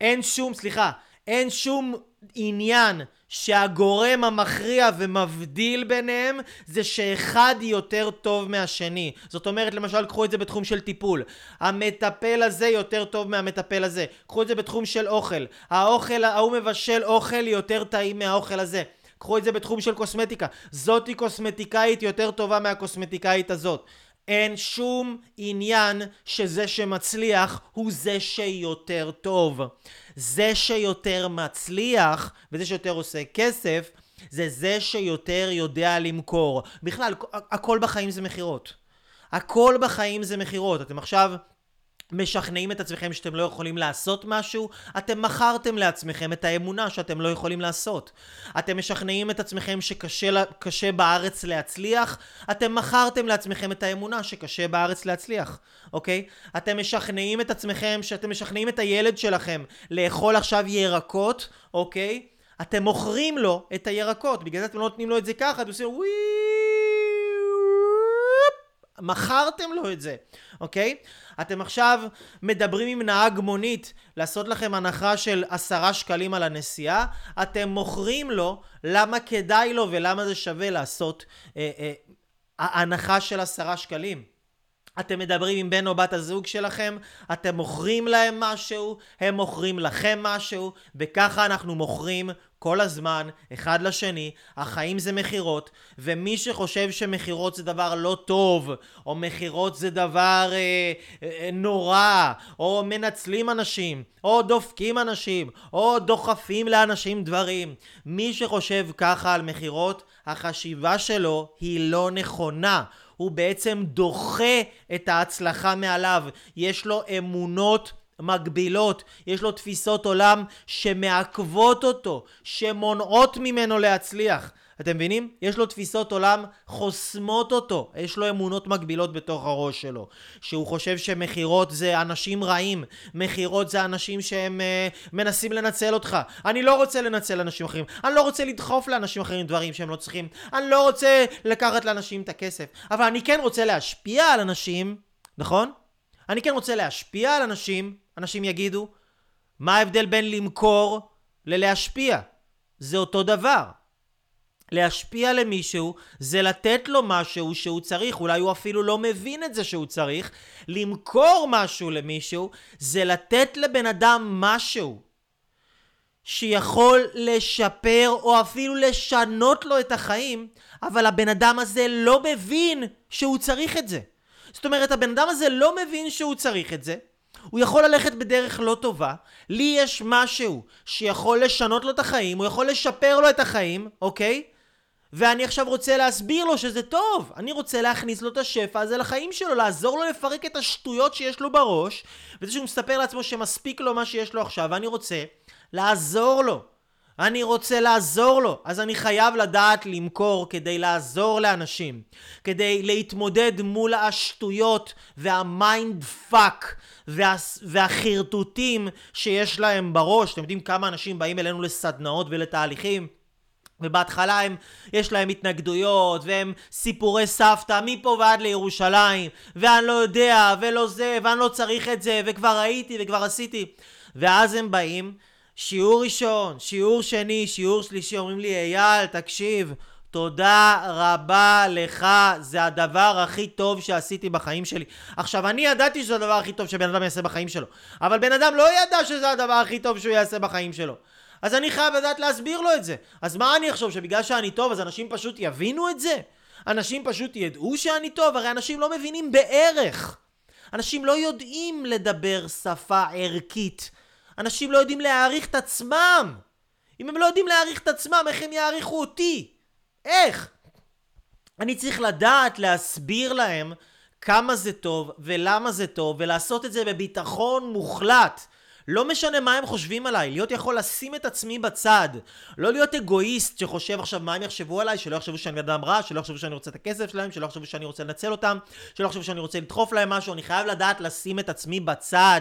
אין שום, סליחה, אין שום עניין שהגורם המכריע ומבדיל ביניהם זה שאחד יותר טוב מהשני. זאת אומרת, למשל, קחו את זה בתחום של טיפול. המטפל הזה יותר טוב מהמטפל הזה. קחו את זה בתחום של אוכל. האוכל, ההוא מבשל אוכל יותר טעים מהאוכל הזה. קחו את זה בתחום של קוסמטיקה. זאתי קוסמטיקאית יותר טובה מהקוסמטיקאית הזאת. אין שום עניין שזה שמצליח הוא זה שיותר טוב. זה שיותר מצליח וזה שיותר עושה כסף זה זה שיותר יודע למכור. בכלל, הכל בחיים זה מכירות. הכל בחיים זה מכירות. אתם עכשיו משכנעים את עצמכם שאתם לא יכולים לעשות משהו, אתם מכרתם לעצמכם את האמונה שאתם לא יכולים לעשות. אתם משכנעים את עצמכם שקשה בארץ להצליח, אתם מכרתם לעצמכם את האמונה שקשה בארץ להצליח, אוקיי? אתם משכנעים את עצמכם, שאתם משכנעים את הילד שלכם לאכול עכשיו ירקות, אוקיי? אתם מוכרים לו את הירקות, בגלל זה אתם לא נותנים לו את זה ככה, אתם עושים וואי... מכרתם לו את זה, אוקיי? אתם עכשיו מדברים עם נהג מונית לעשות לכם הנחה של עשרה שקלים על הנסיעה, אתם מוכרים לו למה כדאי לו ולמה זה שווה לעשות אה, אה, הנחה של עשרה שקלים. אתם מדברים עם בן או בת הזוג שלכם, אתם מוכרים להם משהו, הם מוכרים לכם משהו, וככה אנחנו מוכרים כל הזמן, אחד לשני, החיים זה מכירות, ומי שחושב שמכירות זה דבר לא טוב, או מכירות זה דבר אה, אה, נורא, או מנצלים אנשים, או דופקים אנשים, או דוחפים לאנשים דברים, מי שחושב ככה על מכירות, החשיבה שלו היא לא נכונה. הוא בעצם דוחה את ההצלחה מעליו. יש לו אמונות מגבילות, יש לו תפיסות עולם שמעכבות אותו, שמונעות ממנו להצליח. אתם מבינים? יש לו תפיסות עולם חוסמות אותו, יש לו אמונות מגבילות בתוך הראש שלו. שהוא חושב שמכירות זה אנשים רעים, מכירות זה אנשים שהם uh, מנסים לנצל אותך. אני לא רוצה לנצל אנשים אחרים, אני לא רוצה לדחוף לאנשים אחרים דברים שהם לא צריכים, אני לא רוצה לקחת לאנשים את הכסף, אבל אני כן רוצה להשפיע על אנשים, נכון? אני כן רוצה להשפיע על אנשים, אנשים יגידו, מה ההבדל בין למכור ללהשפיע? זה אותו דבר. להשפיע למישהו זה לתת לו משהו שהוא צריך, אולי הוא אפילו לא מבין את זה שהוא צריך. למכור משהו למישהו זה לתת לבן אדם משהו שיכול לשפר או אפילו לשנות לו את החיים, אבל הבן אדם הזה לא מבין שהוא צריך את זה. זאת אומרת, הבן אדם הזה לא מבין שהוא צריך את זה, הוא יכול ללכת בדרך לא טובה, לי יש משהו שיכול לשנות לו את החיים, הוא יכול לשפר לו את החיים, אוקיי? ואני עכשיו רוצה להסביר לו שזה טוב. אני רוצה להכניס לו את השפע הזה לחיים שלו, לעזור לו לפרק את השטויות שיש לו בראש, וזה שהוא מספר לעצמו שמספיק לו מה שיש לו עכשיו, ואני רוצה לעזור לו. אני רוצה לעזור לו, אז אני חייב לדעת למכור כדי לעזור לאנשים, כדי להתמודד מול השטויות וה mind fuck וה, והחרטוטים שיש להם בראש. אתם יודעים כמה אנשים באים אלינו לסדנאות ולתהליכים? ובהתחלה הם, יש להם התנגדויות, והם סיפורי סבתא מפה ועד לירושלים, ואני לא יודע, ולא זה, ואני לא צריך את זה, וכבר הייתי, וכבר עשיתי. ואז הם באים, שיעור ראשון, שיעור שני, שיעור שלישי, אומרים לי, אייל, תקשיב, תודה רבה לך, זה הדבר הכי טוב שעשיתי בחיים שלי. עכשיו, אני ידעתי שזה הדבר הכי טוב שבן אדם יעשה בחיים שלו, אבל בן אדם לא ידע שזה הדבר הכי טוב שהוא יעשה בחיים שלו. אז אני חייב לדעת להסביר לו את זה. אז מה אני אחשוב, שבגלל שאני טוב אז אנשים פשוט יבינו את זה? אנשים פשוט ידעו שאני טוב, הרי אנשים לא מבינים בערך. אנשים לא יודעים לדבר שפה ערכית. אנשים לא יודעים להעריך את עצמם. אם הם לא יודעים להעריך את עצמם, איך הם יעריכו אותי? איך? אני צריך לדעת להסביר להם כמה זה טוב ולמה זה טוב ולעשות את זה בביטחון מוחלט. לא משנה מה הם חושבים עליי, להיות יכול לשים את עצמי בצד. לא להיות אגואיסט שחושב עכשיו מה הם יחשבו עליי, שלא יחשבו שאני אדם רע, שלא יחשבו שאני רוצה את הכסף שלהם, שלא יחשבו שאני רוצה לנצל אותם, שלא יחשבו שאני רוצה לדחוף להם משהו, אני חייב לדעת לשים את עצמי בצד.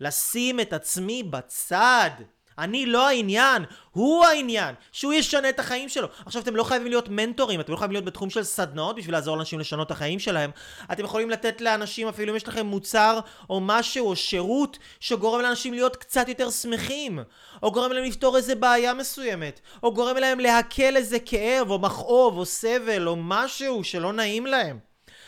לשים את עצמי בצד. אני לא העניין, הוא העניין, שהוא ישנה את החיים שלו. עכשיו אתם לא חייבים להיות מנטורים, אתם לא חייבים להיות בתחום של סדנאות בשביל לעזור לאנשים לשנות את החיים שלהם. אתם יכולים לתת לאנשים, אפילו אם יש לכם מוצר או משהו או שירות שגורם לאנשים להיות קצת יותר שמחים, או גורם להם לפתור איזה בעיה מסוימת, או גורם להם להקל איזה כאב או מכאוב או סבל או משהו שלא נעים להם.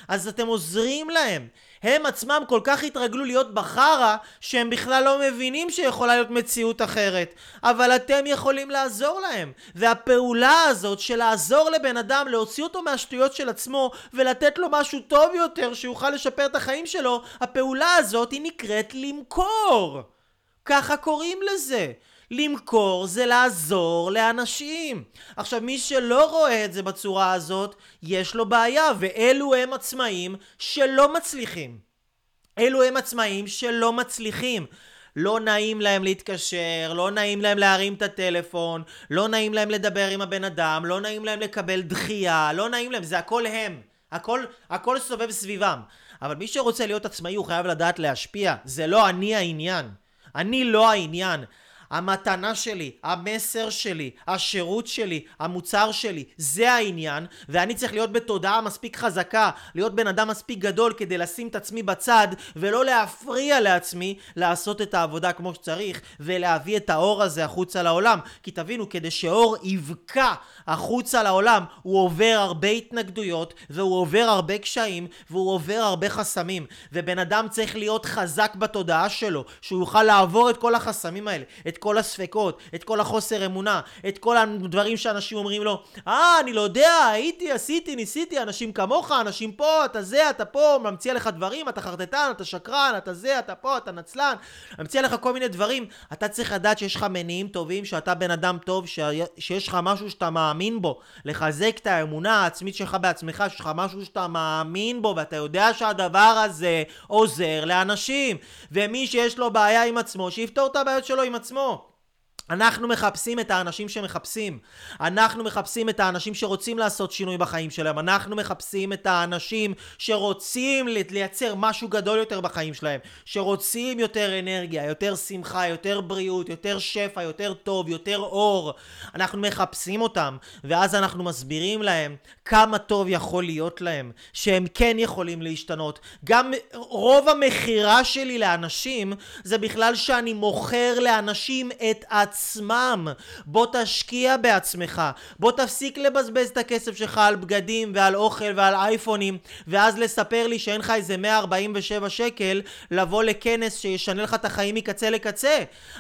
אז אתם עוזרים להם. הם עצמם כל כך התרגלו להיות בחרא, שהם בכלל לא מבינים שיכולה להיות מציאות אחרת. אבל אתם יכולים לעזור להם. והפעולה הזאת של לעזור לבן אדם, להוציא אותו מהשטויות של עצמו, ולתת לו משהו טוב יותר, שיוכל לשפר את החיים שלו, הפעולה הזאת היא נקראת למכור. ככה קוראים לזה. למכור זה לעזור לאנשים. עכשיו, מי שלא רואה את זה בצורה הזאת, יש לו בעיה, ואלו הם עצמאים שלא מצליחים. אלו הם עצמאים שלא מצליחים. לא נעים להם להתקשר, לא נעים להם להרים את הטלפון, לא נעים להם לדבר עם הבן אדם, לא נעים להם לקבל דחייה, לא נעים להם, זה הכל הם. הכל, הכל סובב סביבם. אבל מי שרוצה להיות עצמאי הוא חייב לדעת להשפיע. זה לא אני העניין. אני לא העניין. המתנה שלי, המסר שלי, השירות שלי, המוצר שלי, זה העניין, ואני צריך להיות בתודעה מספיק חזקה, להיות בן אדם מספיק גדול כדי לשים את עצמי בצד, ולא להפריע לעצמי לעשות את העבודה כמו שצריך, ולהביא את האור הזה החוצה לעולם. כי תבינו, כדי שאור יבקע החוצה לעולם, הוא עובר הרבה התנגדויות, והוא עובר הרבה קשיים, והוא עובר הרבה חסמים. ובן אדם צריך להיות חזק בתודעה שלו, שהוא יוכל לעבור את כל החסמים האלה, את כל הספקות, את כל החוסר אמונה, את כל הדברים שאנשים אומרים לו, אה, אני לא יודע, הייתי, עשיתי, ניסיתי, אנשים כמוך, אנשים פה, אתה זה, אתה פה, ממציא לך דברים, אתה חרטטן, אתה שקרן, אתה זה, אתה פה, אתה נצלן, ממציא לך כל מיני דברים. אתה צריך לדעת שיש לך מניעים טובים, שאתה בן אדם טוב. שיש לך משהו שאתה מאמין בו, לחזק את האמונה העצמית שלך בעצמך, שיש לך משהו שאתה מאמין בו, ואתה יודע שהדבר הזה עוזר לאנשים. ומי שיש לו בעיה עם עצמו, שיפתור את הבעיות שלו עם עצמו. אנחנו מחפשים את האנשים שמחפשים. אנחנו מחפשים את האנשים שרוצים לעשות שינוי בחיים שלהם. אנחנו מחפשים את האנשים שרוצים לייצר משהו גדול יותר בחיים שלהם. שרוצים יותר אנרגיה, יותר שמחה, יותר בריאות, יותר שפע, יותר טוב, יותר אור. אנחנו מחפשים אותם, ואז אנחנו מסבירים להם כמה טוב יכול להיות להם. שהם כן יכולים להשתנות. גם רוב המכירה שלי לאנשים זה בכלל שאני מוכר לאנשים את עצמם. עצמם. בוא תשקיע בעצמך. בוא תפסיק לבזבז את הכסף שלך על בגדים ועל אוכל ועל אייפונים, ואז לספר לי שאין לך איזה 147 שקל לבוא לכנס שישנה לך את החיים מקצה לקצה.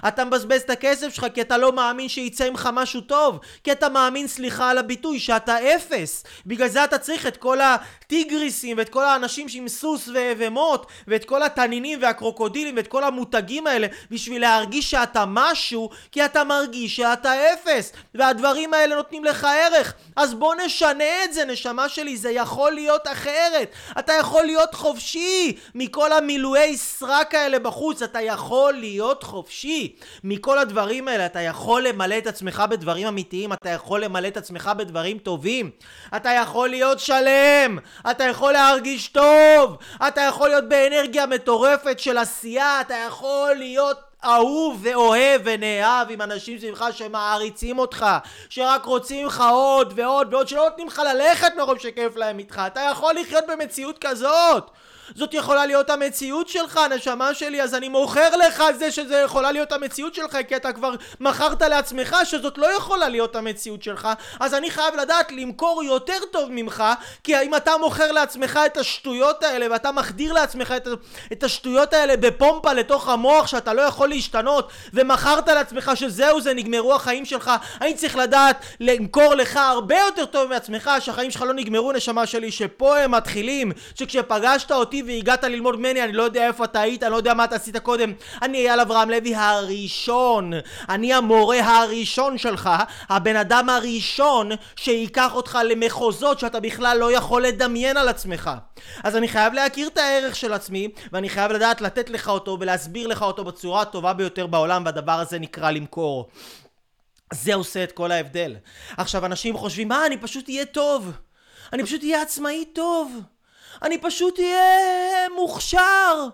אתה מבזבז את הכסף שלך כי אתה לא מאמין שיצא ממך משהו טוב. כי אתה מאמין, סליחה על הביטוי, שאתה אפס. בגלל זה אתה צריך את כל הטיגריסים ואת כל האנשים עם סוס ומוט ואת כל התנינים והקרוקודילים ואת כל המותגים האלה בשביל להרגיש שאתה משהו כי אתה מרגיש שאתה אפס, והדברים האלה נותנים לך ערך. אז בוא נשנה את זה, נשמה שלי, זה יכול להיות אחרת. אתה יכול להיות חופשי מכל המילואי סרק האלה בחוץ, אתה יכול להיות חופשי מכל הדברים האלה. אתה יכול למלא את עצמך בדברים אמיתיים, אתה יכול למלא את עצמך בדברים טובים. אתה יכול להיות שלם, אתה יכול להרגיש טוב, אתה יכול להיות באנרגיה מטורפת של עשייה, אתה יכול להיות אהוב ואוהב ונאהב עם אנשים סביבך שמעריצים אותך, שרק רוצים ממך עוד ועוד ועוד, שלא נותנים לך ללכת מרוב שכיף להם איתך. אתה יכול לחיות במציאות כזאת. זאת יכולה להיות המציאות שלך, נשמה שלי, אז אני מוכר לך זה שזה יכולה להיות המציאות שלך, כי אתה כבר מכרת לעצמך שזאת לא יכולה להיות המציאות שלך, אז אני חייב לדעת למכור יותר טוב ממך, כי אם אתה מוכר לעצמך את השטויות האלה, ואתה מחדיר לעצמך את, את השטויות האלה בפומפה לתוך המוח, שאתה לא יכול להשתנות, ומכרת לעצמך שזהו זה, נגמרו החיים שלך, אני צריך לדעת למכור לך הרבה יותר טוב מעצמך, שהחיים שלך לא נגמרו, נשמה שלי, שפה הם מתחילים, שכשפגשת אותי והגעת ללמוד ממני, אני לא יודע איפה אתה היית, אני לא יודע מה אתה עשית קודם, אני אייל אברהם לוי הראשון, אני המורה הראשון שלך, הבן אדם הראשון שייקח אותך למחוזות שאתה בכלל לא יכול לדמיין על עצמך. אז אני חייב להכיר את הערך של עצמי, ואני חייב לדעת לתת לך אותו ולהסביר לך אותו בצורה הטובה ביותר בעולם, והדבר הזה נקרא למכור. זה עושה את כל ההבדל. עכשיו, אנשים חושבים, מה, אני פשוט אהיה טוב. אני פשוט אהיה עצמאי טוב. אני פשוט אהיה מוכשר.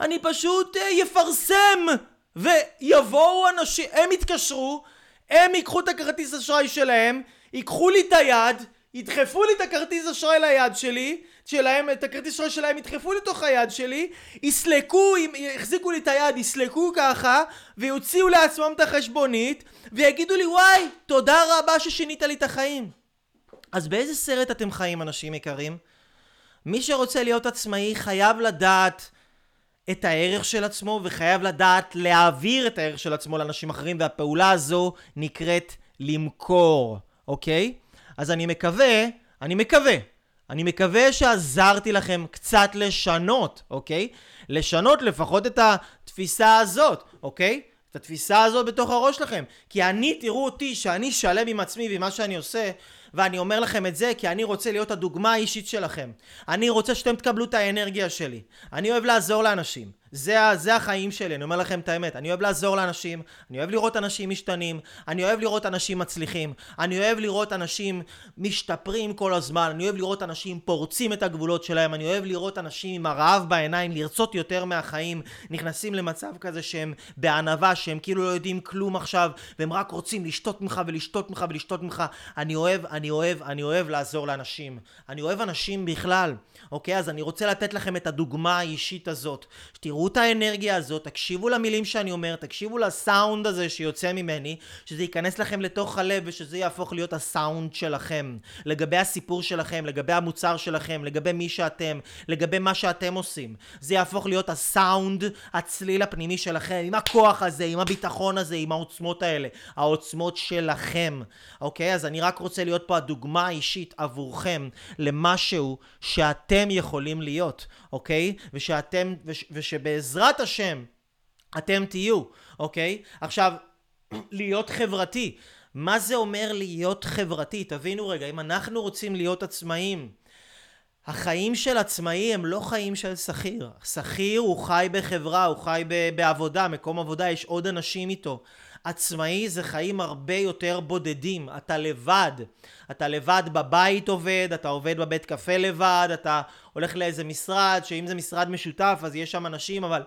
אני פשוט יפרסם. אה, ויבואו אנשים, הם יתקשרו, הם ייקחו את הכרטיס אשראי שלהם, ייקחו לי את היד, ידחפו לי את הכרטיס אשראי ליד שלי, שלהם, את הכרטיס אשראי שלהם ידחפו לתוך היד שלי, יסלקו, יחזיקו לי את היד, יסלקו ככה, ויוציאו לעצמם את החשבונית, ויגידו לי וואי, תודה רבה ששינית לי את החיים. אז באיזה סרט אתם חיים אנשים יקרים? מי שרוצה להיות עצמאי חייב לדעת את הערך של עצמו וחייב לדעת להעביר את הערך של עצמו לאנשים אחרים והפעולה הזו נקראת למכור, אוקיי? אז אני מקווה, אני מקווה, אני מקווה שעזרתי לכם קצת לשנות, אוקיי? לשנות לפחות את התפיסה הזאת, אוקיי? את התפיסה הזאת בתוך הראש שלכם. כי אני, תראו אותי, שאני שלם עם עצמי ועם מה שאני עושה, ואני אומר לכם את זה כי אני רוצה להיות הדוגמה האישית שלכם. אני רוצה שאתם תקבלו את האנרגיה שלי. אני אוהב לעזור לאנשים. זה, זה החיים שלי, אני אומר לכם את האמת. אני אוהב לעזור לאנשים, אני אוהב לראות אנשים משתנים, אני אוהב לראות אנשים מצליחים, אני אוהב לראות אנשים משתפרים כל הזמן, אני אוהב לראות אנשים פורצים את הגבולות שלהם, אני אוהב לראות אנשים עם הרעב בעיניים, לרצות יותר מהחיים, נכנסים למצב כזה שהם בענווה, שהם כאילו לא יודעים כלום עכשיו, והם רק רוצים לשתות ממך ולשתות ממך ולשתות ממך. אני אוהב, אני אוהב, אני אוהב לעזור לאנשים. אני אוהב אנשים בכלל, אוקיי? אז אני רוצה לתת לכם את הדוגמה האישית הזאת. שתראו תראו את האנרגיה הזאת, תקשיבו למילים שאני אומר, תקשיבו לסאונד הזה שיוצא ממני, שזה ייכנס לכם לתוך הלב ושזה יהפוך להיות הסאונד שלכם. לגבי הסיפור שלכם, לגבי המוצר שלכם, לגבי מי שאתם, לגבי מה שאתם עושים. זה יהפוך להיות הסאונד, הצליל הפנימי שלכם, עם הכוח הזה, עם הביטחון הזה, עם העוצמות האלה. העוצמות שלכם. אוקיי? אז אני רק רוצה להיות פה הדוגמה האישית עבורכם למשהו שאתם יכולים להיות, אוקיי? ושאתם, וש, ושב... בעזרת השם אתם תהיו, אוקיי? עכשיו, להיות חברתי. מה זה אומר להיות חברתי? תבינו רגע, אם אנחנו רוצים להיות עצמאים, החיים של עצמאי הם לא חיים של שכיר. שכיר הוא חי בחברה, הוא חי בעבודה, מקום עבודה, יש עוד אנשים איתו. עצמאי זה חיים הרבה יותר בודדים, אתה לבד. אתה לבד בבית עובד, אתה עובד בבית קפה לבד, אתה הולך לאיזה משרד, שאם זה משרד משותף אז יש שם אנשים, אבל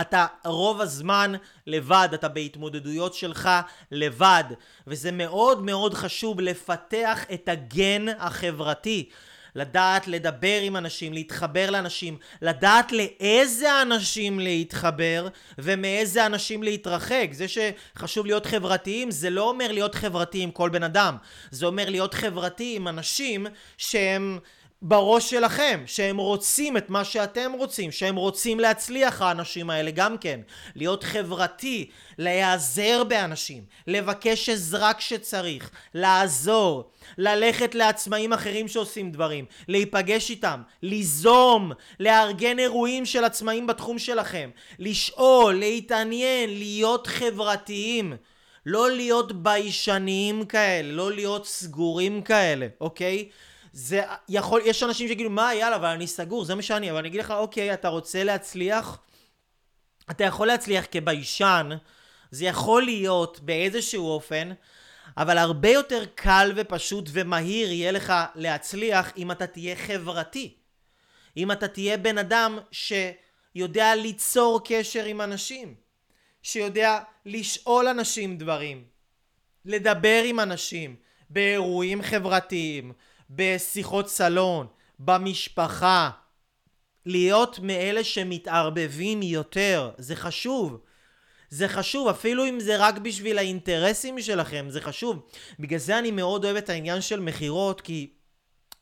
אתה רוב הזמן לבד, אתה בהתמודדויות שלך לבד, וזה מאוד מאוד חשוב לפתח את הגן החברתי. לדעת לדבר עם אנשים, להתחבר לאנשים, לדעת לאיזה אנשים להתחבר ומאיזה אנשים להתרחק. זה שחשוב להיות חברתיים זה לא אומר להיות חברתי עם כל בן אדם, זה אומר להיות חברתי עם אנשים שהם בראש שלכם, שהם רוצים את מה שאתם רוצים, שהם רוצים להצליח האנשים האלה גם כן, להיות חברתי, להיעזר באנשים, לבקש עזרה כשצריך, לעזור, ללכת לעצמאים אחרים שעושים דברים, להיפגש איתם, ליזום, לארגן אירועים של עצמאים בתחום שלכם, לשאול, להתעניין, להיות חברתיים. לא להיות ביישניים כאלה, לא להיות סגורים כאלה, אוקיי? זה יכול, יש אנשים שיגידו, מה, יאללה, אבל אני סגור, זה מה שאני, אבל אני אגיד לך, אוקיי, אתה רוצה להצליח? אתה יכול להצליח כביישן, זה יכול להיות באיזשהו אופן, אבל הרבה יותר קל ופשוט ומהיר יהיה לך להצליח אם אתה תהיה חברתי. אם אתה תהיה בן אדם שיודע ליצור קשר עם אנשים, שיודע לשאול אנשים דברים, לדבר עם אנשים באירועים חברתיים, בשיחות סלון, במשפחה. להיות מאלה שמתערבבים יותר, זה חשוב. זה חשוב, אפילו אם זה רק בשביל האינטרסים שלכם, זה חשוב. בגלל זה אני מאוד אוהב את העניין של מכירות, כי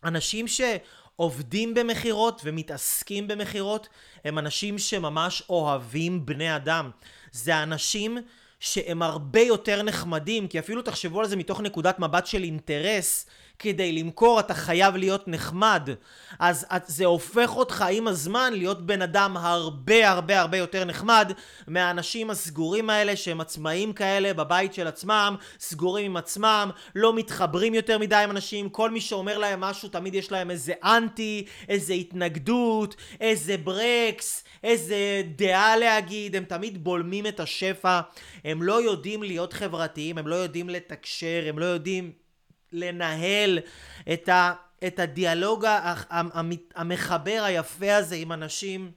אנשים שעובדים במכירות ומתעסקים במכירות הם אנשים שממש אוהבים בני אדם. זה אנשים שהם הרבה יותר נחמדים, כי אפילו תחשבו על זה מתוך נקודת מבט של אינטרס, כדי למכור אתה חייב להיות נחמד. אז זה הופך אותך עם הזמן להיות בן אדם הרבה הרבה הרבה יותר נחמד מהאנשים הסגורים האלה שהם עצמאים כאלה בבית של עצמם, סגורים עם עצמם, לא מתחברים יותר מדי עם אנשים, כל מי שאומר להם משהו תמיד יש להם איזה אנטי, איזה התנגדות, איזה ברקס, איזה דעה להגיד, הם תמיד בולמים את השפע, הם לא יודעים להיות חברתיים, הם לא יודעים לתקשר, הם לא יודעים... לנהל את, ה, את הדיאלוג המחבר היפה הזה עם אנשים.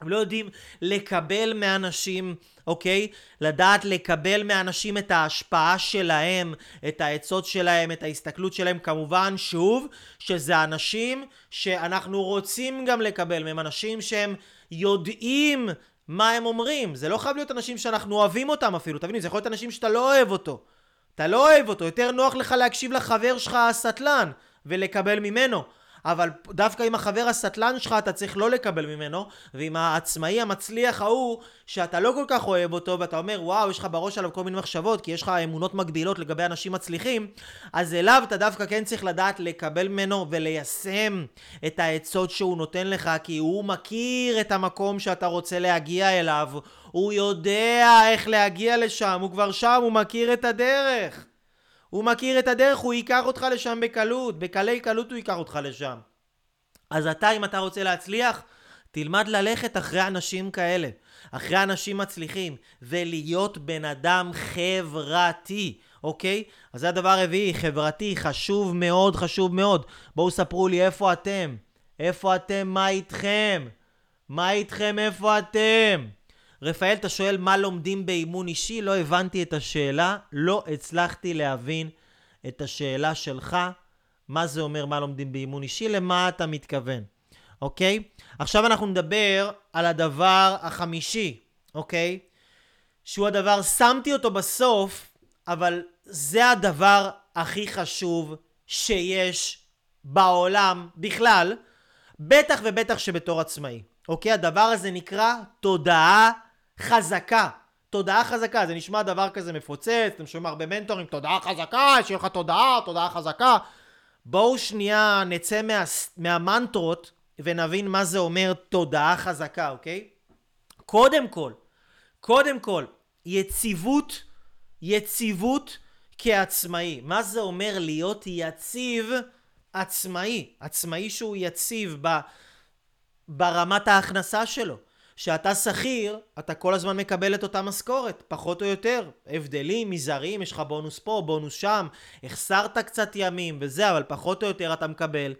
הם לא יודעים לקבל מאנשים, אוקיי? לדעת לקבל מאנשים את ההשפעה שלהם, את העצות שלהם, את ההסתכלות שלהם. כמובן, שוב, שזה אנשים שאנחנו רוצים גם לקבל מהם, אנשים שהם יודעים מה הם אומרים. זה לא חייב להיות אנשים שאנחנו אוהבים אותם אפילו, תבינו, זה יכול להיות אנשים שאתה לא אוהב אותו. אתה לא אוהב אותו, יותר נוח לך להקשיב לחבר שלך הסטלן ולקבל ממנו. אבל דווקא עם החבר הסטלן שלך אתה צריך לא לקבל ממנו, ועם העצמאי המצליח ההוא, שאתה לא כל כך אוהב אותו, ואתה אומר, וואו, יש לך בראש עליו כל מיני מחשבות, כי יש לך אמונות מגבילות לגבי אנשים מצליחים, אז אליו אתה דווקא כן צריך לדעת לקבל ממנו וליישם את העצות שהוא נותן לך, כי הוא מכיר את המקום שאתה רוצה להגיע אליו, הוא יודע איך להגיע לשם, הוא כבר שם, הוא מכיר את הדרך. הוא מכיר את הדרך, הוא ייקח אותך לשם בקלות, בקלי קלות הוא ייקח אותך לשם. אז אתה, אם אתה רוצה להצליח, תלמד ללכת אחרי אנשים כאלה, אחרי אנשים מצליחים, ולהיות בן אדם חברתי, אוקיי? אז זה הדבר הרביעי, חברתי, חשוב מאוד, חשוב מאוד. בואו ספרו לי איפה אתם. איפה אתם? מה איתכם? מה איתכם? איפה אתם? רפאל, אתה שואל מה לומדים באימון אישי? לא הבנתי את השאלה, לא הצלחתי להבין את השאלה שלך. מה זה אומר מה לומדים באימון אישי? למה אתה מתכוון, אוקיי? עכשיו אנחנו נדבר על הדבר החמישי, אוקיי? שהוא הדבר, שמתי אותו בסוף, אבל זה הדבר הכי חשוב שיש בעולם בכלל, בטח ובטח שבתור עצמאי. אוקיי? הדבר הזה נקרא תודעה חזקה. תודעה חזקה, זה נשמע דבר כזה מפוצץ, אתם שומעים הרבה מנטורים, תודעה חזקה, שיהיה לך תודעה, תודעה חזקה. בואו שנייה נצא מה, מהמנטרות ונבין מה זה אומר תודעה חזקה, אוקיי? קודם כל, קודם כל, יציבות, יציבות כעצמאי. מה זה אומר להיות יציב עצמאי? עצמאי שהוא יציב ב, ברמת ההכנסה שלו. שאתה שכיר, אתה כל הזמן מקבל את אותה משכורת, פחות או יותר. הבדלים מזעריים, יש לך בונוס פה, בונוס שם, החסרת קצת ימים וזה, אבל פחות או יותר אתה מקבל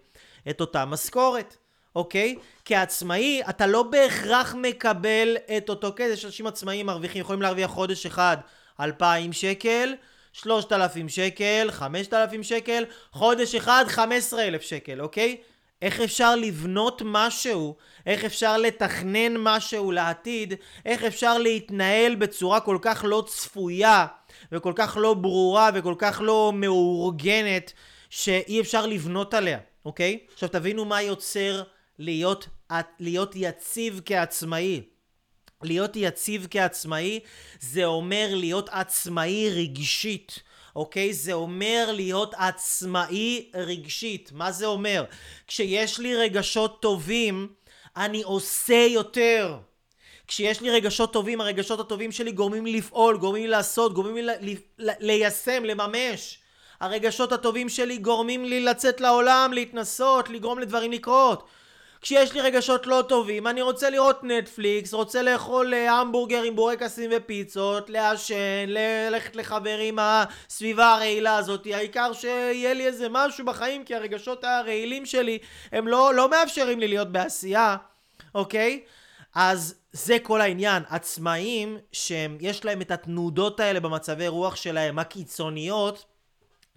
את אותה משכורת, אוקיי? כעצמאי, אתה לא בהכרח מקבל את אותו כסף. יש אנשים עצמאיים מרוויחים, יכולים להרוויח חודש אחד 2,000 שקל, 3,000 שקל, 5,000 שקל, חודש אחד 15,000 שקל, אוקיי? איך אפשר לבנות משהו, איך אפשר לתכנן משהו לעתיד, איך אפשר להתנהל בצורה כל כך לא צפויה וכל כך לא ברורה וכל כך לא מאורגנת שאי אפשר לבנות עליה, אוקיי? עכשיו תבינו מה יוצר להיות, להיות יציב כעצמאי. להיות יציב כעצמאי זה אומר להיות עצמאי רגשית. אוקיי? זה אומר להיות עצמאי רגשית. מה זה אומר? כשיש לי רגשות טובים, אני עושה יותר. כשיש לי רגשות טובים, הרגשות הטובים שלי גורמים לי לפעול, גורמים לי לעשות, גורמים לי ליישם, לממש. הרגשות הטובים שלי גורמים לי לצאת לעולם, להתנסות, לגרום לדברים לקרות. כשיש לי רגשות לא טובים, אני רוצה לראות נטפליקס, רוצה לאכול אה, המבורגר עם בורקסים ופיצות, לעשן, ללכת לחברים הסביבה הרעילה הזאת, העיקר שיהיה לי איזה משהו בחיים, כי הרגשות הרעילים שלי הם לא, לא מאפשרים לי להיות בעשייה, אוקיי? אז זה כל העניין. עצמאים שיש להם את התנודות האלה במצבי רוח שלהם, הקיצוניות,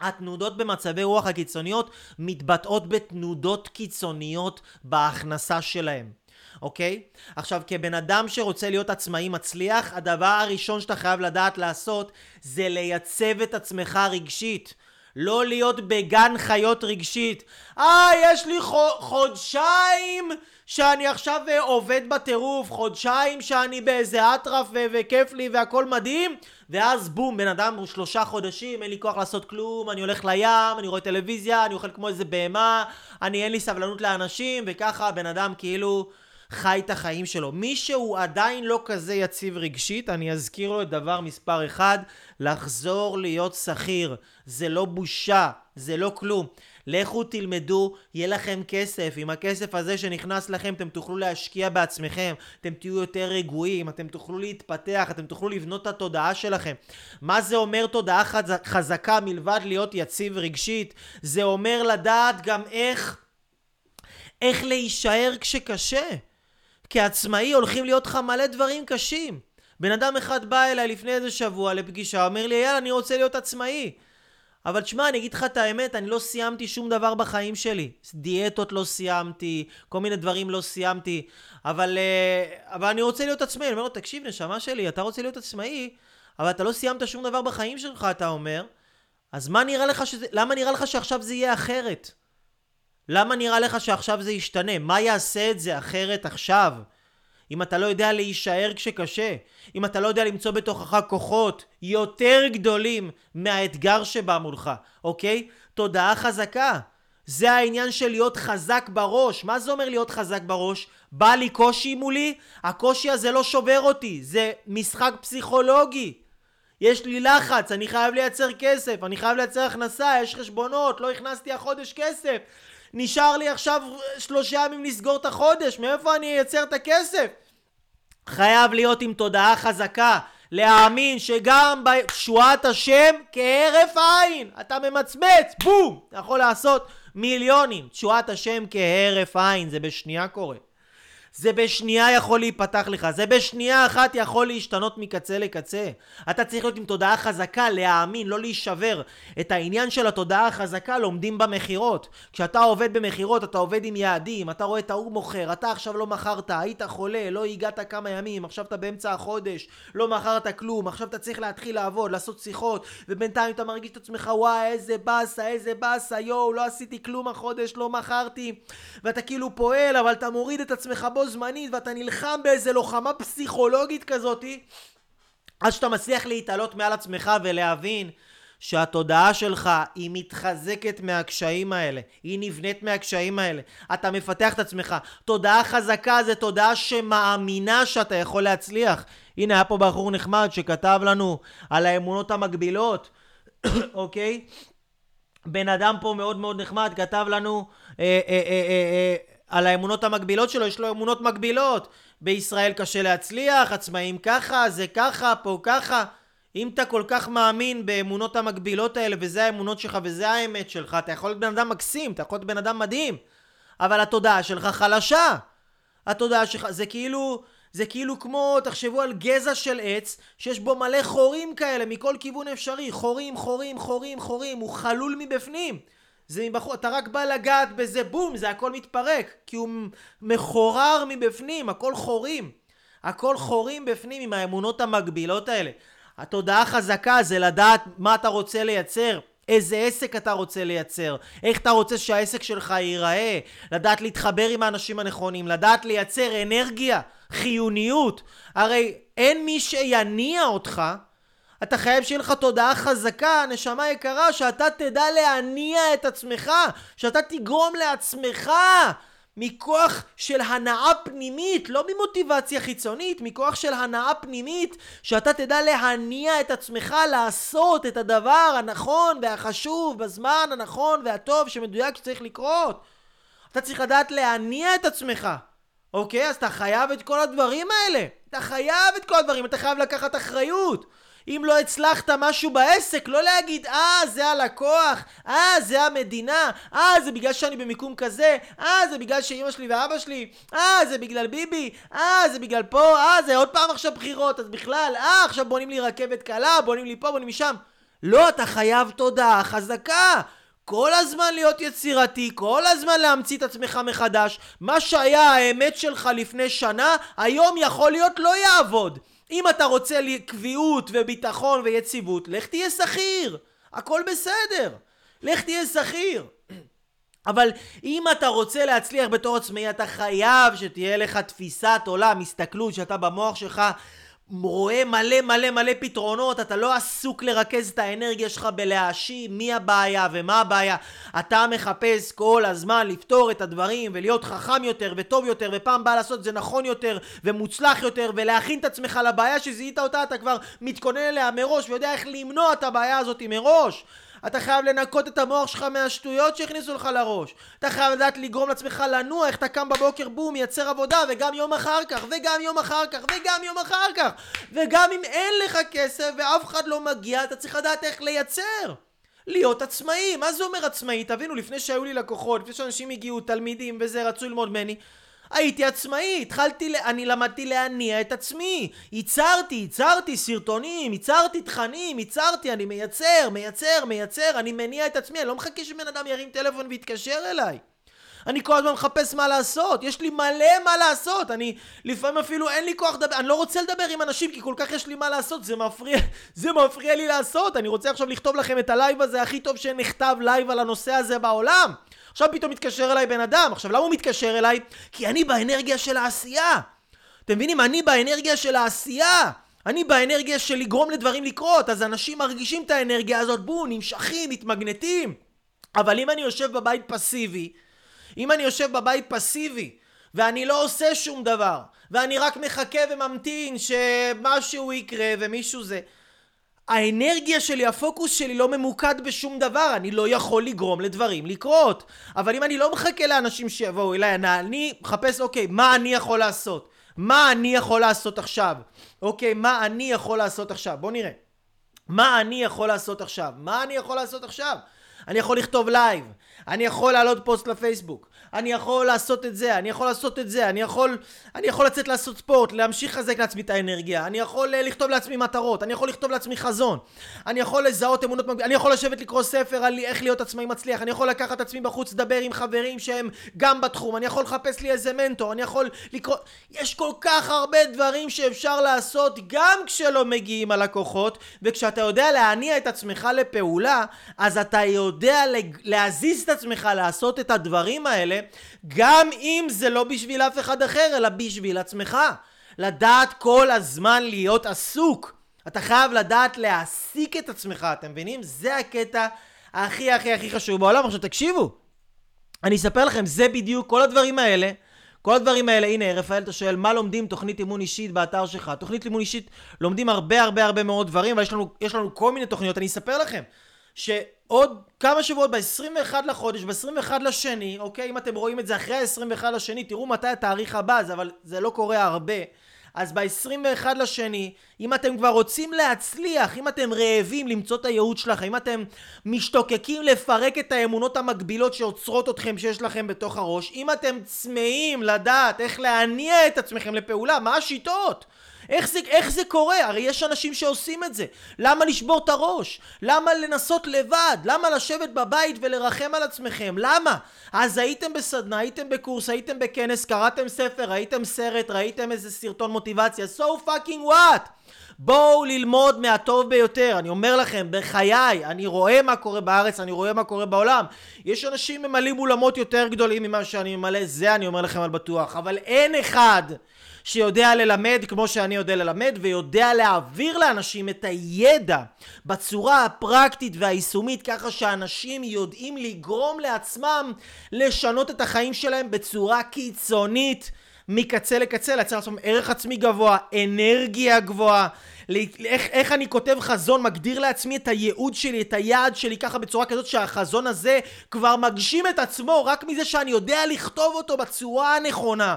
התנודות במצבי רוח הקיצוניות מתבטאות בתנודות קיצוניות בהכנסה שלהם. אוקיי? עכשיו, כבן אדם שרוצה להיות עצמאי מצליח, הדבר הראשון שאתה חייב לדעת לעשות זה לייצב את עצמך רגשית. לא להיות בגן חיות רגשית. אה, יש לי חודשיים שאני עכשיו אה, עובד בטירוף, חודשיים שאני באיזה אטרף וכיף לי והכל מדהים, ואז בום, בן אדם הוא שלושה חודשים, אין לי כוח לעשות כלום, אני הולך לים, אני רואה טלוויזיה, אני אוכל כמו איזה בהמה, אני אין לי סבלנות לאנשים, וככה בן אדם כאילו... חי את החיים שלו. מי שהוא עדיין לא כזה יציב רגשית, אני אזכיר לו את דבר מספר אחד, לחזור להיות שכיר. זה לא בושה, זה לא כלום. לכו תלמדו, יהיה לכם כסף. עם הכסף הזה שנכנס לכם, אתם תוכלו להשקיע בעצמכם, אתם תהיו יותר רגועים, אתם תוכלו להתפתח, אתם תוכלו לבנות את התודעה שלכם. מה זה אומר תודעה חזקה מלבד להיות יציב רגשית? זה אומר לדעת גם איך, איך להישאר כשקשה. כעצמאי הולכים להיות לך מלא דברים קשים. בן אדם אחד בא אליי לפני איזה שבוע לפגישה, אומר לי, יאללה, אני רוצה להיות עצמאי. אבל תשמע, אני אגיד לך את האמת, אני לא סיימתי שום דבר בחיים שלי. דיאטות לא סיימתי, כל מיני דברים לא סיימתי, אבל, uh, אבל אני רוצה להיות עצמאי. אני אומר לו, תקשיב, נשמה שלי, אתה רוצה להיות עצמאי, אבל אתה לא סיימת שום דבר בחיים שלך, אתה אומר, אז מה נראה לך שזה, למה נראה לך שעכשיו זה יהיה אחרת? למה נראה לך שעכשיו זה ישתנה? מה יעשה את זה אחרת עכשיו? אם אתה לא יודע להישאר כשקשה, אם אתה לא יודע למצוא בתוכך כוחות יותר גדולים מהאתגר שבא מולך, אוקיי? תודעה חזקה. זה העניין של להיות חזק בראש. מה זה אומר להיות חזק בראש? בא לי קושי מולי, הקושי הזה לא שובר אותי, זה משחק פסיכולוגי. יש לי לחץ, אני חייב לייצר כסף, אני חייב לייצר הכנסה, יש חשבונות, לא הכנסתי החודש כסף. נשאר לי עכשיו שלושה ימים לסגור את החודש, מאיפה אני אייצר את הכסף? חייב להיות עם תודעה חזקה, להאמין שגם בתשועת השם כהרף עין, אתה ממצמץ, בום, אתה יכול לעשות מיליונים, תשועת השם כהרף עין, זה בשנייה קורה. זה בשנייה יכול להיפתח לך, זה בשנייה אחת יכול להשתנות מקצה לקצה. אתה צריך להיות עם תודעה חזקה, להאמין, לא להישבר. את העניין של התודעה החזקה לומדים במכירות. כשאתה עובד במכירות, אתה עובד עם יעדים, אתה רואה את ההוא מוכר, אתה עכשיו לא מכרת, היית חולה, לא הגעת כמה ימים, עכשיו אתה באמצע החודש, לא מכרת כלום, עכשיו אתה צריך להתחיל לעבוד, לעשות שיחות, ובינתיים אתה מרגיש את עצמך, וואי, איזה באסה, איזה באסה, יואו, לא עשיתי כלום החודש, לא מכרתי, ואתה כאילו פועל, אבל אתה מוריד את עצמך בו זמנית ואתה נלחם באיזה לוחמה פסיכולוגית כזאתי עד שאתה מצליח להתעלות מעל עצמך ולהבין שהתודעה שלך היא מתחזקת מהקשיים האלה, היא נבנית מהקשיים האלה, אתה מפתח את עצמך. תודעה חזקה זה תודעה שמאמינה שאתה יכול להצליח. הנה היה פה בחור נחמד שכתב לנו על האמונות המקבילות, אוקיי? בן אדם פה מאוד מאוד נחמד כתב לנו אה, אה, אה, אה, אה, על האמונות המקבילות שלו, יש לו אמונות מקבילות. בישראל קשה להצליח, עצמאים ככה, זה ככה, פה ככה. אם אתה כל כך מאמין באמונות המקבילות האלה, וזה האמונות שלך וזה האמת שלך, אתה יכול להיות בן אדם מקסים, אתה יכול להיות בן אדם מדהים. אבל התודעה שלך חלשה. התודעה שלך, זה כאילו, זה כאילו כמו, תחשבו על גזע של עץ, שיש בו מלא חורים כאלה מכל כיוון אפשרי. חורים, חורים, חורים, חורים, הוא חלול מבפנים. זה מבחור, אתה רק בא לגעת בזה, בום, זה הכל מתפרק. כי הוא מחורר מבפנים, הכל חורים. הכל חורים בפנים עם האמונות המקבילות האלה. התודעה חזקה זה לדעת מה אתה רוצה לייצר, איזה עסק אתה רוצה לייצר, איך אתה רוצה שהעסק שלך ייראה, לדעת להתחבר עם האנשים הנכונים, לדעת לייצר אנרגיה, חיוניות. הרי אין מי שיניע אותך אתה חייב שיהיה לך תודעה חזקה, נשמה יקרה, שאתה תדע להניע את עצמך, שאתה תגרום לעצמך מכוח של הנאה פנימית, לא ממוטיבציה חיצונית, מכוח של הנאה פנימית, שאתה תדע להניע את עצמך לעשות את הדבר הנכון והחשוב בזמן הנכון והטוב שמדויק שצריך לקרות. אתה צריך לדעת להניע את עצמך, אוקיי? אז אתה חייב את כל הדברים האלה. אתה חייב את כל הדברים, אתה חייב לקחת אחריות. אם לא הצלחת משהו בעסק, לא להגיד, אה, זה הלקוח, אה, זה המדינה, אה, זה בגלל שאני במיקום כזה, אה, זה בגלל שאימא שלי ואבא שלי, אה, זה בגלל ביבי, אה, זה בגלל פה, אה, זה עוד פעם עכשיו בחירות, אז בכלל, אה, עכשיו בונים לי רכבת קלה, בונים לי פה, בונים לי שם. לא, אתה חייב תודעה חזקה. כל הזמן להיות יצירתי, כל הזמן להמציא את עצמך מחדש. מה שהיה האמת שלך לפני שנה, היום יכול להיות לא יעבוד. אם אתה רוצה קביעות וביטחון ויציבות, לך תהיה שכיר. הכל בסדר. לך תהיה שכיר. אבל אם אתה רוצה להצליח בתור עצמאי, אתה חייב שתהיה לך תפיסת עולם, הסתכלות, שאתה במוח שלך רואה מלא מלא מלא פתרונות, אתה לא עסוק לרכז את האנרגיה שלך בלהאשים מי הבעיה ומה הבעיה. אתה מחפש כל הזמן לפתור את הדברים ולהיות חכם יותר וטוב יותר ופעם באה לעשות את זה נכון יותר ומוצלח יותר ולהכין את עצמך לבעיה שזיהית אותה, אתה כבר מתכונן אליה מראש ויודע איך למנוע את הבעיה הזאת מראש. אתה חייב לנקות את המוח שלך מהשטויות שהכניסו לך לראש. אתה חייב לדעת לגרום לעצמך לנוע, איך אתה קם בבוקר, בום, מייצר עבודה, וגם יום אחר כך, וגם יום אחר כך, וגם יום אחר כך. וגם אם אין לך כסף ואף אחד לא מגיע, אתה צריך לדעת איך לייצר. להיות עצמאי. מה זה אומר עצמאי? תבינו, לפני שהיו לי לקוחות, לפני שאנשים הגיעו, תלמידים וזה, רצו ללמוד ממני, הייתי עצמאי, התחלתי, אני למדתי להניע את עצמי, ייצרתי, ייצרתי סרטונים, ייצרתי תכנים, ייצרתי, אני מייצר, מייצר, מייצר, אני מניע את עצמי, אני לא מחכה שבן אדם ירים טלפון ויתקשר אליי. אני כל הזמן מחפש מה לעשות, יש לי מלא מה לעשות, אני לפעמים אפילו אין לי כוח לדבר, אני לא רוצה לדבר עם אנשים כי כל כך יש לי מה לעשות, זה מפריע, זה מפריע לי לעשות, אני רוצה עכשיו לכתוב לכם את הלייב הזה הכי טוב שנכתב לייב על הנושא הזה בעולם. עכשיו פתאום מתקשר אליי בן אדם. עכשיו, למה הוא מתקשר אליי? כי אני באנרגיה של העשייה. אתם מבינים? אני באנרגיה של העשייה. אני באנרגיה של לגרום לדברים לקרות. אז אנשים מרגישים את האנרגיה הזאת, בואו, נמשכים, מתמגנטים. אבל אם אני יושב בבית פסיבי, אם אני יושב בבית פסיבי, ואני לא עושה שום דבר, ואני רק מחכה וממתין שמשהו יקרה ומישהו זה... האנרגיה שלי, הפוקוס שלי לא ממוקד בשום דבר, אני לא יכול לגרום לדברים לקרות. אבל אם אני לא מחכה לאנשים שיבואו אליי, אני מחפש, אוקיי, מה אני יכול לעשות? מה אני יכול לעשות עכשיו? אוקיי, מה אני יכול לעשות עכשיו? בואו נראה. מה אני יכול לעשות עכשיו? מה אני יכול לעשות עכשיו? אני יכול לכתוב לייב, אני יכול להעלות פוסט לפייסבוק, אני יכול לעשות את זה, אני יכול לעשות את זה, אני יכול, אני יכול לצאת לעשות ספורט, להמשיך לחזק לעצמי את האנרגיה, אני יכול אה, לכתוב לעצמי מטרות, אני יכול לכתוב לעצמי חזון, אני יכול לזהות אמונות אני יכול לשבת לקרוא ספר על איך להיות עצמאי מצליח, אני יכול לקחת עצמי בחוץ, לדבר עם חברים שהם גם בתחום, אני יכול לחפש לי איזה מנטור, אני יכול לקרוא, יש כל כך הרבה דברים שאפשר לעשות גם כשלא מגיעים הלקוחות, וכשאתה יודע להניע את עצמך לפעולה, אז אתה יודע להזיז את עצמך לעשות את הדברים האלה גם אם זה לא בשביל אף אחד אחר, אלא בשביל עצמך. לדעת כל הזמן להיות עסוק. אתה חייב לדעת להעסיק את עצמך, אתם מבינים? זה הקטע הכי הכי הכי חשוב בעולם. עכשיו תקשיבו, אני אספר לכם, זה בדיוק, כל הדברים האלה, כל הדברים האלה, הנה, רפאל, אתה שואל, מה לומדים תוכנית אימון אישית באתר שלך? תוכנית אימון אישית, לומדים הרבה הרבה הרבה מאוד דברים, אבל יש לנו, יש לנו כל מיני תוכניות, אני אספר לכם. שעוד כמה שבועות, ב-21 לחודש, ב-21 לשני, אוקיי? אם אתם רואים את זה אחרי ה-21 לשני, תראו מתי התאריך הבא, אבל זה לא קורה הרבה. אז ב-21 לשני, אם אתם כבר רוצים להצליח, אם אתם רעבים למצוא את הייעוד שלכם, אם אתם משתוקקים לפרק את האמונות המקבילות שעוצרות אתכם שיש לכם בתוך הראש, אם אתם צמאים לדעת איך להניע את עצמכם לפעולה, מה השיטות? איך זה, איך זה קורה? הרי יש אנשים שעושים את זה. למה לשבור את הראש? למה לנסות לבד? למה לשבת בבית ולרחם על עצמכם? למה? אז הייתם בסדנה, הייתם בקורס, הייתם בכנס, קראתם ספר, ראיתם סרט, ראיתם איזה סרטון מוטיבציה, so fucking what? בואו ללמוד מהטוב ביותר. אני אומר לכם, בחיי, אני רואה מה קורה בארץ, אני רואה מה קורה בעולם. יש אנשים ממלאים אולמות יותר גדולים ממה שאני ממלא, זה אני אומר לכם על בטוח. אבל אין אחד שיודע ללמד כמו שאני יודע ללמד ויודע להעביר לאנשים את הידע בצורה הפרקטית והיישומית ככה שאנשים יודעים לגרום לעצמם לשנות את החיים שלהם בצורה קיצונית מקצה לקצה, לייצר לעצמם ערך עצמי גבוה, אנרגיה גבוהה, איך, איך אני כותב חזון, מגדיר לעצמי את הייעוד שלי, את היעד שלי, ככה בצורה כזאת שהחזון הזה כבר מגשים את עצמו רק מזה שאני יודע לכתוב אותו בצורה הנכונה.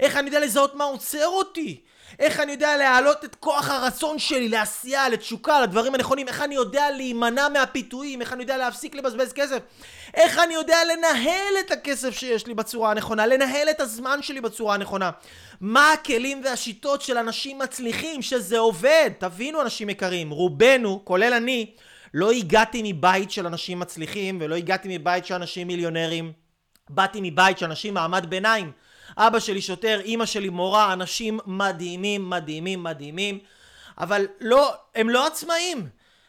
איך אני יודע לזהות מה עוצר אותי? איך אני יודע להעלות את כוח הרצון שלי לעשייה, לתשוקה, לדברים הנכונים? איך אני יודע להימנע מהפיתויים? איך אני יודע להפסיק לבזבז כסף? איך אני יודע לנהל את הכסף שיש לי בצורה הנכונה? לנהל את הזמן שלי בצורה הנכונה? מה הכלים והשיטות של אנשים מצליחים שזה עובד? תבינו אנשים יקרים, רובנו, כולל אני, לא הגעתי מבית של אנשים מצליחים ולא הגעתי מבית של אנשים מיליונרים. באתי מבית של אנשים מעמד ביניים. אבא שלי שוטר, אימא שלי מורה, אנשים מדהימים, מדהימים, מדהימים, אבל לא, הם לא עצמאים.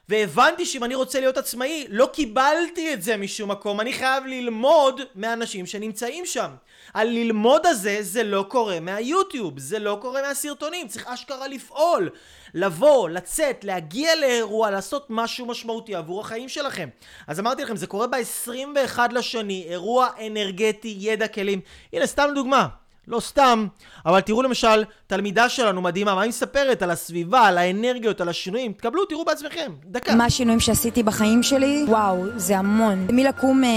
והבנתי שאם אני רוצה להיות עצמאי, לא קיבלתי את זה משום מקום, אני חייב ללמוד מאנשים שנמצאים שם. הללמוד הזה, זה לא קורה מהיוטיוב, זה לא קורה מהסרטונים, צריך אשכרה לפעול. לבוא, לצאת, להגיע לאירוע, לעשות משהו משמעותי עבור החיים שלכם. אז אמרתי לכם, זה קורה ב-21 לשני, אירוע אנרגטי, ידע כלים. הנה, סתם דוגמה. לא סתם, אבל תראו למשל, תלמידה שלנו מדהימה, מה היא מספרת על הסביבה, על האנרגיות, על השינויים? תקבלו, תראו בעצמכם, דקה. מה השינויים שעשיתי בחיים שלי? וואו, זה המון. מלקום אה,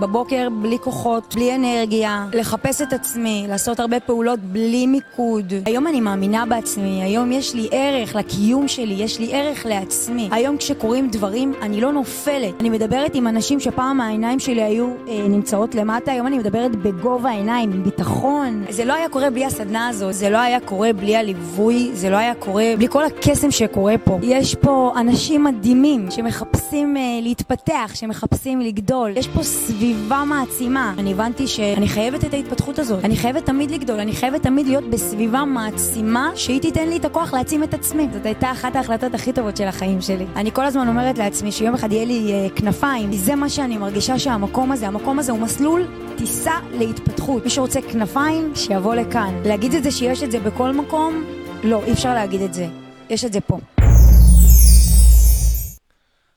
בבוקר בלי כוחות, בלי אנרגיה, לחפש את עצמי, לעשות הרבה פעולות בלי מיקוד. היום אני מאמינה בעצמי, היום יש לי ערך לקיום שלי, יש לי ערך לעצמי. היום כשקורים דברים, אני לא נופלת. אני מדברת עם אנשים שפעם העיניים שלי היו אה, נמצאות למטה, היום אני מדברת בגובה העיניים, עם ביטחון. זה לא היה קורה בלי הסדנה הזו, זה לא היה קורה בלי הליווי, זה לא היה קורה בלי כל הקסם שקורה פה. יש פה אנשים מדהימים שמחפשים uh, להתפתח, שמחפשים לגדול. יש פה סביבה מעצימה. אני הבנתי שאני חייבת את ההתפתחות הזאת. אני חייבת תמיד לגדול, אני חייבת תמיד להיות בסביבה מעצימה, שהיא תיתן לי את הכוח להעצים את עצמי. זאת הייתה אחת ההחלטות הכי טובות של החיים שלי. אני כל הזמן אומרת לעצמי שיום אחד יהיה לי uh, כנפיים, זה מה שאני מרגישה שהמקום הזה, המקום הזה הוא מסלול טיסה להתפתחות. מי שרוצה כנפיים, שיבוא לכאן. להגיד את זה שיש את זה בכל מקום? לא, אי אפשר להגיד את זה. יש את זה פה.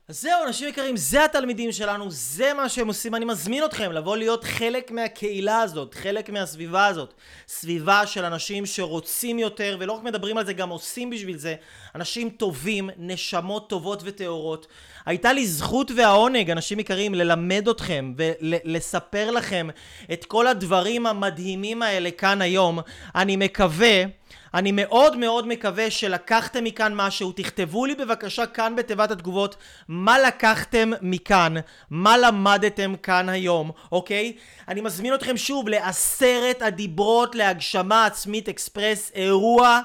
אז זהו, אנשים יקרים, זה התלמידים שלנו, זה מה שהם עושים. אני מזמין אתכם לבוא להיות חלק מהקהילה הזאת, חלק מהסביבה הזאת. סביבה של אנשים שרוצים יותר, ולא רק מדברים על זה, גם עושים בשביל זה. אנשים טובים, נשמות טובות וטהורות. הייתה לי זכות והעונג, אנשים יקרים, ללמד אתכם ולספר לכם את כל הדברים המדהימים האלה כאן היום. אני מקווה... אני מאוד מאוד מקווה שלקחתם מכאן משהו, תכתבו לי בבקשה כאן בתיבת התגובות מה לקחתם מכאן, מה למדתם כאן היום, אוקיי? אני מזמין אתכם שוב לעשרת הדיברות להגשמה עצמית אקספרס, אירוע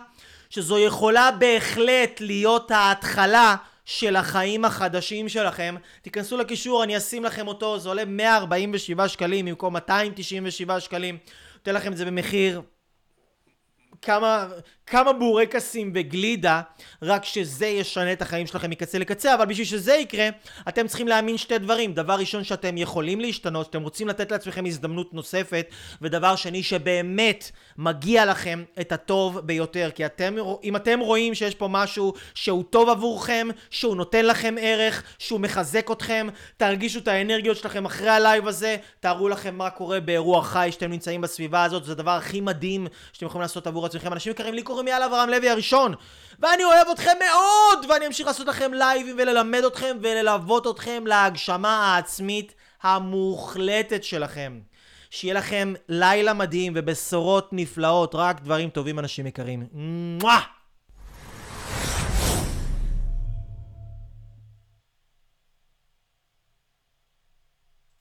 שזו יכולה בהחלט להיות ההתחלה של החיים החדשים שלכם. תיכנסו לקישור, אני אשים לכם אותו, זה עולה 147 שקלים במקום 297 שקלים. נותן לכם את זה במחיר כמה, כמה בורקסים וגלידה, רק שזה ישנה את החיים שלכם מקצה לקצה, אבל בשביל שזה יקרה, אתם צריכים להאמין שתי דברים. דבר ראשון, שאתם יכולים להשתנות, שאתם רוצים לתת לעצמכם הזדמנות נוספת, ודבר שני, שבאמת מגיע לכם את הטוב ביותר. כי אתם, אם אתם רואים שיש פה משהו שהוא טוב עבורכם, שהוא נותן לכם ערך, שהוא מחזק אתכם, תרגישו את האנרגיות שלכם אחרי הלייב הזה, תארו לכם מה קורה באירוע חי שאתם נמצאים בסביבה הזאת, זה הדבר הכי מדהים שאתם יכולים לעשות עבור עצמכם. אנשים יקרים, לי קוראים יאללה אברהם לוי הראשון, ואני אוהב אתכם מאוד, ואני אמשיך לעשות לכם לייבים וללמד אתכם וללוות אתכם להגשמה העצמית המוחלטת שלכם. שיהיה לכם לילה מדהים ובשורות נפלאות, רק דברים טובים אנשים יקרים. מואה!